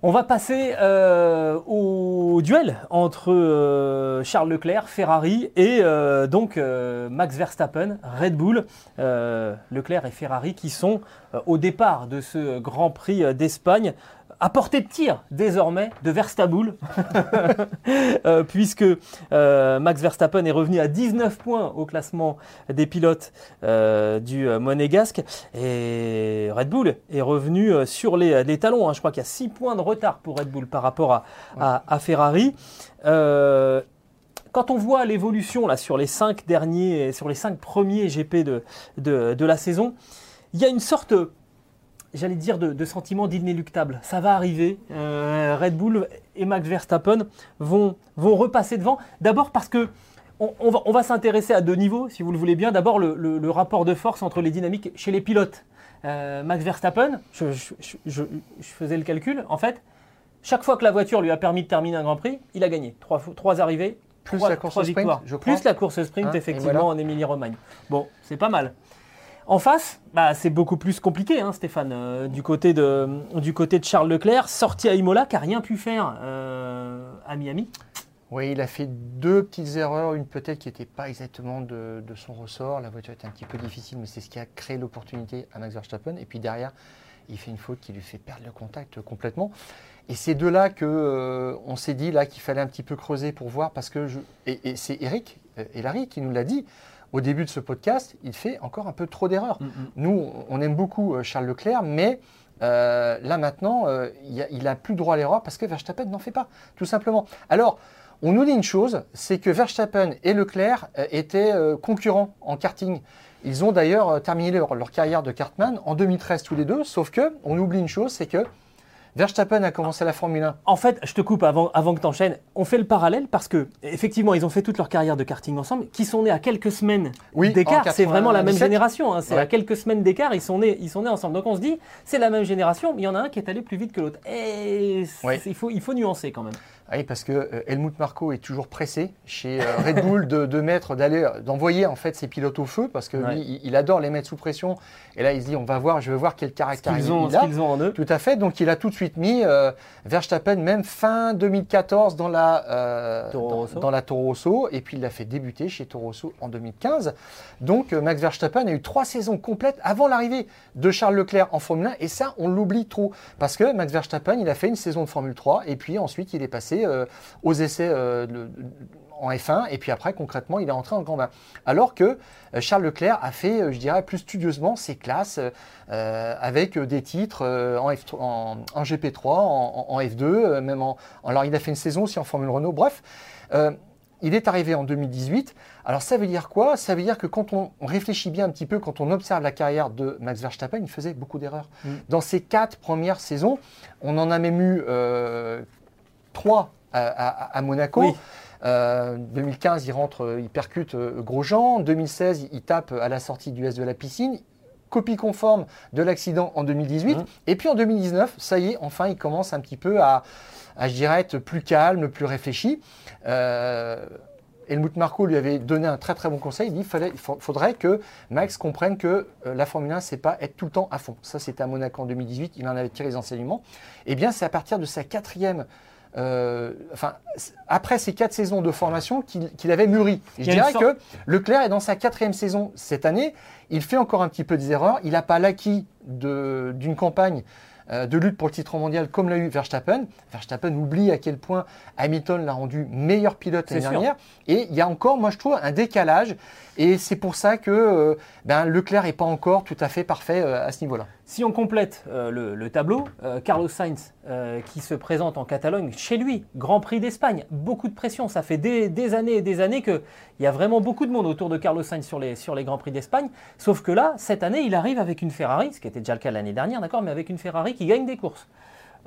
On va passer euh, au duel entre euh, Charles Leclerc, Ferrari, et euh, donc Max Verstappen, Red Bull. Leclerc et Ferrari qui sont au départ de ce Grand Prix d'Espagne à portée de tir désormais de Verstappen, Euh, puisque euh, Max Verstappen est revenu à 19 points au classement des pilotes euh, du Monégasque et Red Bull est revenu sur les, les talons. hein. Je crois qu'il y a 6 points de retard pour Red Bull par rapport à, à- à Ferrari. Quand on voit l'évolution là sur les 5 derniers, sur les 5 premiers GP de, de, de la saison, il y a une sorte j'allais dire, de, de sentiment d'inéluctable. Ça va arriver. Euh, Red Bull et Max Verstappen vont, vont repasser devant. D'abord parce que on, on va, on va s'intéresser à deux niveaux, si vous le voulez bien. D'abord, le, le- le rapport de force entre les dynamiques chez les pilotes. Euh, Max Verstappen, je, je- je- je- je faisais le calcul, en fait, chaque fois que la voiture lui a permis de terminer un Grand Prix, il a gagné. Trois, trois arrivées, Plus trois, la course trois sprint, victoires. je crois. Plus la course sprint, Hein, effectivement, voilà. en Émilie-Romagne. Bon, c'est pas mal. En face, bah, c'est beaucoup plus compliqué, hein, Stéphane, euh, du, côté de, Charles Leclerc, sorti à Imola, qui n'a rien pu faire euh, à Miami. Oui, il a fait deux petites erreurs, une peut-être qui n'était pas exactement de, son ressort. La voiture était un petit peu difficile, mais c'est ce qui a créé l'opportunité à Max Verstappen. Et puis derrière, il fait une faute qui lui fait perdre le contact complètement. Et c'est de là que euh, s'est dit là qu'il fallait un petit peu creuser pour voir, parce que je, et, c'est Eric Larry qui nous l'a dit au début de ce podcast. Il fait encore un peu trop d'erreurs. Nous, on aime beaucoup euh, Charles Leclerc, mais euh, là maintenant, euh, il n'a plus droit à l'erreur parce que Verstappen n'en fait pas, tout simplement. Alors, on nous dit une chose, c'est que Verstappen et Leclerc étaient concurrents en karting. Ils ont d'ailleurs terminé leur, leur carrière de kartman en 2013 tous les deux, sauf que on oublie une chose, c'est que Verstappen a commencé la Formule 1. En fait, je te coupe avant, avant que tu enchaînes. On fait le parallèle parce que, effectivement, ils ont fait toute leur carrière de karting ensemble, qui sont nés à quelques semaines Oui, d'écart. C'est vraiment la même 97. génération. hein. C'est Ouais. à quelques semaines d'écart, ils, sont nés- ils sont nés ensemble. Donc on se dit, c'est la même génération, mais il y en a un qui est allé plus vite que l'autre. Et c'est- Ouais. il, faut, il faut nuancer quand même. Oui, parce que euh, Helmut Marko est toujours pressé chez euh, Red Bull de, de mettre, d'aller, d'envoyer en fait ses pilotes au feu, parce que Ouais. lui, il, il adore les mettre sous pression. Et là, il se dit, on va voir, je vais voir quel caractère qu'ils il, ont, il a. qu'ils ont en eux. Tout à fait. Donc, il a tout de suite mis euh, Verstappen, même fin 2014, dans la, euh, Toro dans, la Toro Rosso. Et puis, il l'a fait débuter chez Toro Rosso en 2015. Donc, euh, Max Verstappen a eu trois saisons complètes avant l'arrivée de Charles Leclerc en Formule 1. Et ça, on l'oublie trop. Parce que Max Verstappen, il a fait une saison de Formule 3. Et puis, ensuite, il est passé euh, aux essais euh, de- en F1. Et puis après, concrètement, il est entré en grand bain. Alors que euh, Charles Leclerc a fait, je dirais, plus studieusement ses classes euh, avec des titres en, F3 en, en GP3, en, en- en F2, euh, même en. Alors, il a fait une saison aussi en Formule Renault. Bref, euh, il est arrivé en 2018. Alors, ça veut dire quoi? Ça veut dire que quand on réfléchit bien un petit peu, quand on observe la carrière de Max Verstappen, il faisait beaucoup d'erreurs. Mm. Dans ses quatre premières saisons, on en a même eu euh, trois à, à- à Monaco. Oui. Euh, 2015, il rentre, euh, il percute euh, Grosjean. 2016, il, tape à la sortie du S de la piscine. Copie conforme de l'accident en 2018. Mhm. Et puis en 2019, ça y est, enfin, il commence un petit peu à, à, je dirais, être plus calme, plus réfléchi. Euh, Helmut Marko lui avait donné un très très bon conseil. Il dit fallait, il fa- faudrait que Max comprenne que euh, la Formule 1, c'est pas être tout le temps à fond. Ça, c'était à Monaco en 2018. Il en avait tiré les enseignements. Eh bien, c'est à partir de sa quatrième. Euh, enfin, après ces quatre saisons de formation qu'il avait mûri. Je dirais sorte- que Leclerc est dans sa quatrième saison cette année. Il fait encore un petit peu des erreurs. Il n'a pas l'acquis d'une campagne de lutte pour le titre mondial comme l'a eu Verstappen. Verstappen oublie à quel point Hamilton l'a rendu meilleur pilote l'année dernière. Et il y a encore, moi je trouve, un décalage. Et c'est pour ça que euh, ben, Leclerc n'est pas encore tout à fait parfait euh, à ce niveau-là. Si on complète euh, le, le tableau, euh, Carlos Sainz euh, qui se présente en Catalogne chez lui, Grand Prix d'Espagne, beaucoup de pression. Ça fait des, des années et des années qu'il y a vraiment beaucoup de monde autour de Carlos Sainz sur les, sur les Grands Prix d'Espagne. Sauf que là, cette année, il arrive avec une Ferrari, ce qui était déjà le cas l'année dernière, d'accord, mais avec une Ferrari qui gagne des courses.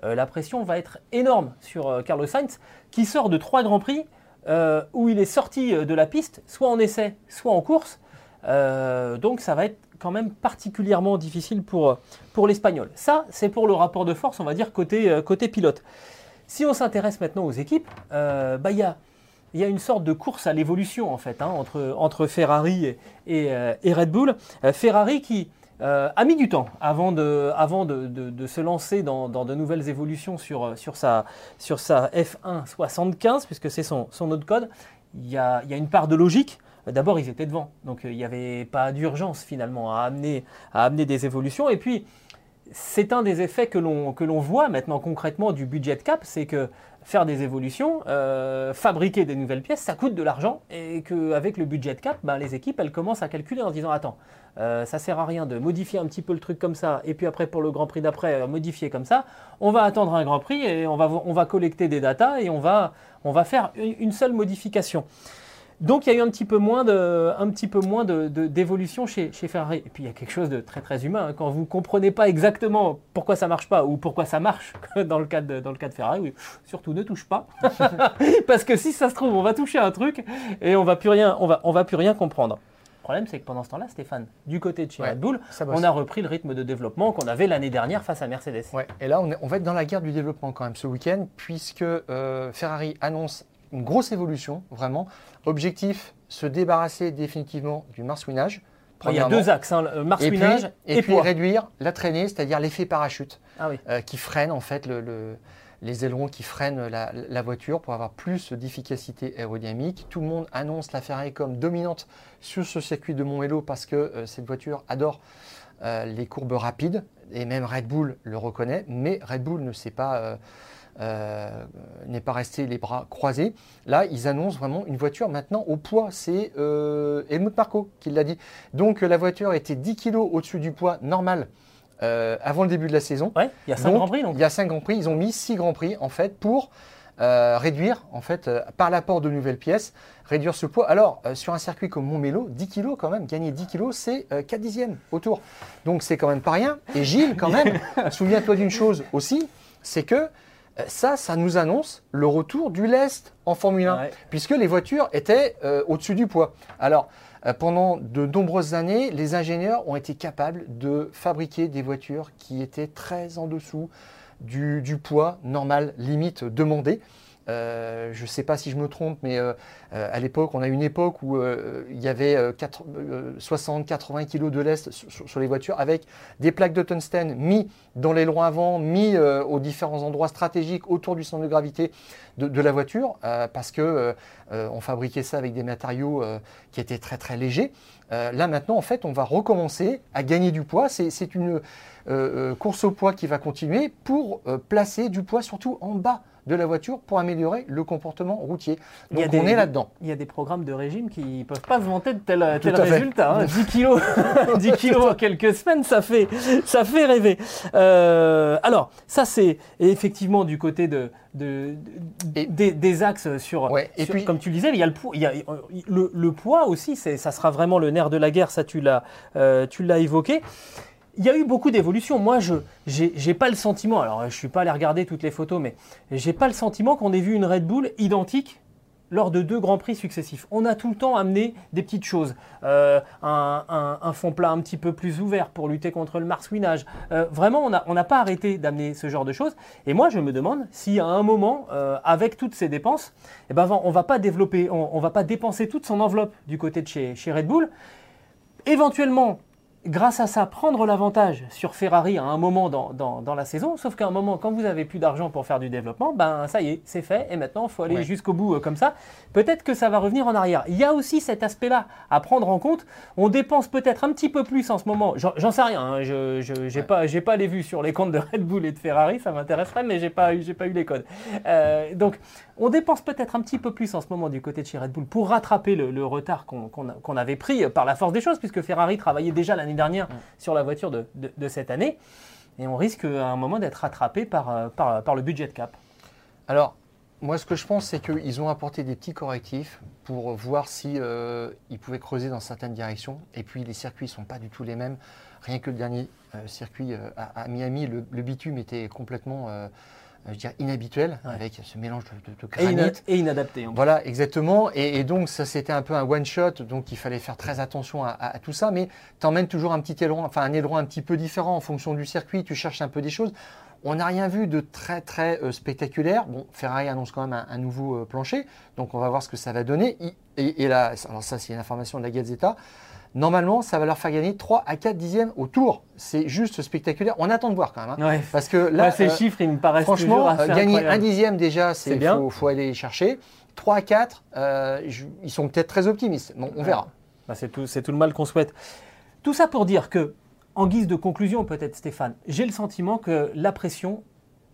Euh, la pression va être énorme sur euh, Carlos Sainz, qui sort de trois Grands Prix euh, où il est sorti de la piste, soit en essai, soit en course. Donc ça va être quand même particulièrement difficile pour, pour l'Espagnol. Ça, c'est pour le rapport de force, on va dire, côté, côté pilote. Si on s'intéresse maintenant aux équipes, bah, il y, a, il y a une sorte de course à l'évolution en fait, hein, entre, Ferrari et, euh, Red Bull. Euh, Ferrari qui euh, a mis du temps avant de, se lancer dans, de nouvelles évolutions sur, sa, sur sa F1 75, puisque c'est son, autre code. Il y, a, une part de logique. D'abord, ils étaient devant, donc il n'y avait pas d'urgence finalement à amener, des évolutions. Et puis, c'est un des effets que l'on voit maintenant concrètement du budget cap, c'est que faire des évolutions, euh, fabriquer des nouvelles pièces, ça coûte de l'argent et qu'avec le budget cap, ben, les équipes elles commencent à calculer en disant attends, euh, ça sert à rien de modifier un petit peu le truc comme ça et puis après pour le Grand Prix d'après euh, modifier comme ça. On va attendre un Grand Prix et on va on va collecter des datas et on va on va faire une seule modification. Donc il y a eu un petit peu moins de, un petit peu moins de, de- d'évolution chez, chez Ferrari. Et puis il y a quelque chose de très très humain. hein. Quand vous ne comprenez pas exactement pourquoi ça marche pas ou pourquoi ça marche dans le cas de, dans le cas de Ferrari, oui, surtout ne touche pas. Parce que si ça se trouve, on va toucher un truc et on va plus rien, on va, on va plus rien comprendre. Le problème, c'est que pendant ce temps-là, Stéphane, du côté de chez Ouais, Red Bull, on a repris le rythme de développement qu'on avait l'année dernière face à Mercedes. Ouais, et là, on, est- on va être dans la guerre du développement quand même ce week-end, puisque euh, Ferrari annonce une grosse évolution, vraiment. Objectif, se débarrasser définitivement du marsouinage. Il y a deux axes, hein, le Et puis, marsouinage et, et puis réduire la traînée, c'est-à-dire l'effet parachute, Ah oui. euh, qui freine en fait le- le- les ailerons qui freinent la, la voiture pour avoir plus d'efficacité aérodynamique. Tout le monde annonce la Ferrari comme dominante sur ce circuit de Montmello parce que euh, cette voiture adore euh, les courbes rapides et même Red Bull le reconnaît, mais Red Bull ne s'est pas euh, n'est pas resté les bras croisés. Là, ils annoncent vraiment une voiture maintenant au poids. C'est euh, Helmut qui l'a dit. Donc euh, la voiture était 10 kg au-dessus du poids normal euh, avant le début de la saison. Ouais, il y a cinq Donc, Grands Prix donc. Il y a 5 Grands Prix. Ils ont mis 6 Grands Prix en fait pour euh, réduire en fait euh, par l'apport de nouvelles pièces, réduire ce poids. Alors euh, sur un circuit comme Montmélo, 10 kg quand même, gagner 10 kg, c'est euh, 4 dixièmes autour. Donc c'est quand même pas rien. Et Gilles quand même, souviens-toi d'une chose aussi, c'est que ça, ça nous annonce le retour du lest en Formule 1, Ouais. puisque les voitures étaient euh, au-dessus du poids. Alors, euh, pendant de nombreuses années, les ingénieurs ont été capables de fabriquer des voitures qui étaient très en dessous du, du poids normal, limite demandé. Euh, je ne sais pas si je me trompe, mais euh, euh, à l'époque, on a une époque où il y avait 60-80 kg de lest sur, les voitures avec des plaques de tungstène mis dans l'aileron avant, mis aux différents endroits stratégiques autour du centre de gravité de, de la voiture, parce que on fabriquait ça avec des matériaux qui étaient très très légers. Là maintenant, en fait, on va recommencer à gagner du poids. C'est une course au poids qui va continuer pour placer du poids surtout en bas de la voiture pour améliorer le comportement routier. Il y a Donc des- on est là-dedans. Il y a des programmes de régime qui ne peuvent pas se vanter de tel, tel résultat. hein. 10 kilos, 10 kilos en quelques semaines, ça fait, ça fait rêver. Euh, alors, ça c'est effectivement du côté de, de- de- Et- des, des axes sur, Ouais, et sur- puis- comme tu le disais, il y a le poids, il y a, le, le poids aussi, ça sera vraiment le nerf de la guerre, ça tu l'as euh, tu l'as évoqué. Il y a eu beaucoup d'évolutions. Moi, je j'ai pas le sentiment. Alors, je suis pas allé regarder toutes les photos, mais j'ai pas le sentiment qu'on ait vu une Red Bull identique lors de deux grands prix successifs. On a tout le temps amené des petites choses. Euh, un, fond plat un petit peu plus ouvert pour lutter contre le marsouinage. Euh, vraiment, on n'a pas arrêté d'amener ce genre de choses. Et moi, je me demande si à un moment, euh, avec toutes ces dépenses, eh ben, on va pas développer, on, on va pas dépenser toute son enveloppe du côté de chez Red Bull. Éventuellement, grâce à ça, prendre l'avantage sur Ferrari à un moment dans, dans- dans la saison. Sauf qu'à un moment, quand vous avez plus d'argent pour faire du développement, ben ça y est, c'est fait. Et maintenant, il faut aller Ouais. jusqu'au bout euh, comme ça. Peut-être que ça va revenir en arrière. Il y a aussi cet aspect-là à prendre en compte. On dépense peut-être un petit peu plus en ce moment. J'en sais rien. hein. Je je- j'ai pas j'ai pas les vues sur les comptes de Red Bull et de Ferrari. Ça m'intéresserait, mais j'ai pas pas eu les codes. Euh, donc on dépense peut-être un petit peu plus en ce moment du côté de chez Red Bull pour rattraper le, le retard qu'on qu'on a- qu'on avait pris par la force des choses, puisque Ferrari travaillait déjà l'année dernière sur la voiture de, de- de cette année. Et on risque à un moment d'être rattrapé par, euh, par, par le budget cap. Alors, moi, ce que je pense, c'est qu'ils ont apporté des petits correctifs pour voir si euh, ils pouvaient creuser dans certaines directions. Et puis, les circuits ne sont pas du tout les mêmes. Rien que le dernier euh, circuit euh, à, à Miami, le, le bitume était complètement, euh, je dirais, inhabituel, Ouais. avec ce mélange de, de- granit. et inadapté. en. Voilà, exactement. Et, et donc, ça, c'était un peu un one-shot. Donc, il fallait faire très attention à, à- à tout ça. Mais tu emmènes toujours un petit aileron, enfin, un aileron un petit peu différent en fonction du circuit. Tu cherches un peu des choses. On n'a rien vu de très, très euh, spectaculaire. Bon, Ferrari annonce quand même un, un nouveau euh, plancher. Donc, on va voir ce que ça va donner. Et, et là, alors, ça, c'est une information de la Gazzetta. Normalement, ça va leur faire gagner 3 à 4 dixièmes au tour. C'est juste spectaculaire. On attend de voir quand même. hein. Ouais. Parce que là, ces euh, chiffres, ils me paraissent Franchement, euh, assez gagner un dixième déjà, C'est bien. faut, faut aller les chercher. 3 à 4, euh, je- ils sont peut-être très optimistes. Bon, on verra. Bah, c'est tout, c'est tout le mal qu'on souhaite. Tout ça pour dire que, en guise de conclusion peut-être Stéphane, j'ai le sentiment que la pression,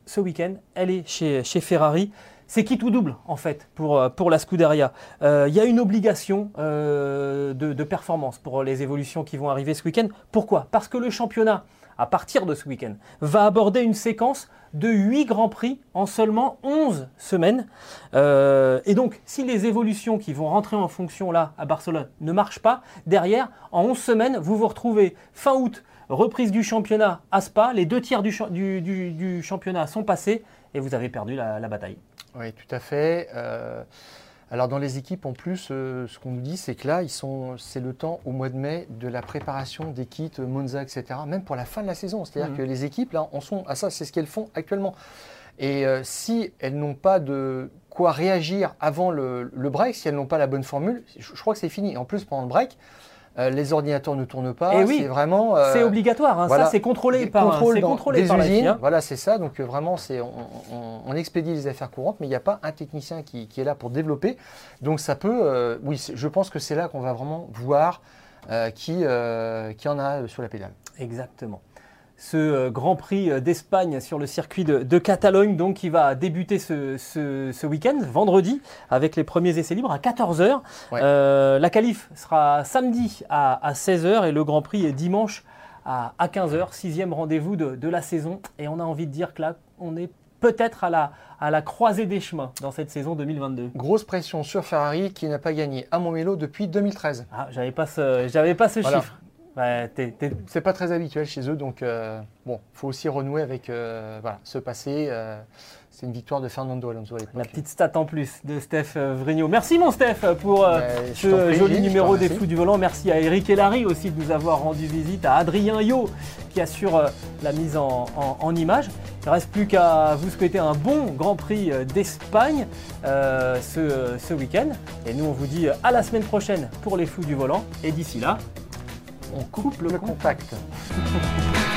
ce week-end, elle est chez, chez Ferrari. C'est qui tout double en fait pour, euh, la Scuderia. Euh, Il y a une obligation euh, de, performance pour les évolutions qui vont arriver ce week-end. Pourquoi? Parce que le championnat, à partir de ce week-end, va aborder une séquence de 8 grands prix en seulement 11 semaines. Euh, et donc, si les évolutions qui vont rentrer en fonction là à Barcelone ne marchent pas, derrière, en 11 semaines, vous vous retrouvez fin août, reprise du championnat à Spa, les deux tiers du, cha- du- du- du championnat sont passés et vous avez perdu la bataille. Oui, tout à fait. Euh, alors dans les équipes, en plus, euh, ce qu'on nous dit, c'est que là, ils sont, c'est le temps au mois de mai de la préparation des kits euh, Monza, etc. Même pour la fin de la saison. C'est-à-dire Mhm. que les équipes là, en sont à ça. C'est ce qu'elles font actuellement. Et euh, si elles n'ont pas de quoi réagir avant le, le break, si elles n'ont pas la bonne formule, je, je crois que c'est fini. En plus, pendant le break, euh, les ordinateurs ne tournent pas. Eh oui. c'est vraiment. euh, c'est obligatoire, hein, voilà. ça c'est contrôlé par, contrôles c'est dans contrôlé des par la usines. FIA. Voilà, c'est ça. Donc euh, vraiment, c'est on, on- on expédie les affaires courantes, mais il n'y a pas un technicien qui, qui est là pour développer. Donc ça peut, oui, je pense que c'est là qu'on va vraiment voir qui, qui en a sur la pédale. Exactement. Ce euh, Grand Prix euh, d'Espagne sur le circuit de, de Catalogne, donc qui va débuter ce, ce- ce week-end, vendredi, avec les premiers essais libres à 14h. Ouais. la qualif sera samedi à, 16h et le Grand Prix est dimanche à, 15h, sixième rendez-vous de, de la saison. Et on a envie de dire que là, on est peut-être à la, à la croisée des chemins dans cette saison 2022. Grosse pression sur Ferrari qui n'a pas gagné à Montmelo depuis 2013. Ah, j'avais pas ce, j'avais pas ce Voilà. chiffre. C'est pas très habituel chez eux, donc euh, bon, faut aussi renouer avec euh, voilà, ce passé. euh, c'est une victoire de Fernando Alonso à La petite stat en plus de Steph euh, Vrigno. Merci mon Steph pour ce prie, joli numéro des fous du volant. Merci à Eric et Larry aussi de nous avoir rendu visite, à Adrien Yo qui assure la mise en, en, en image. Il ne reste plus qu'à vous souhaiter un bon Grand Prix d'Espagne ce, ce week-end. Et nous on vous dit à la semaine prochaine pour les fous du volant. Et d'ici là, on coupe le, contact.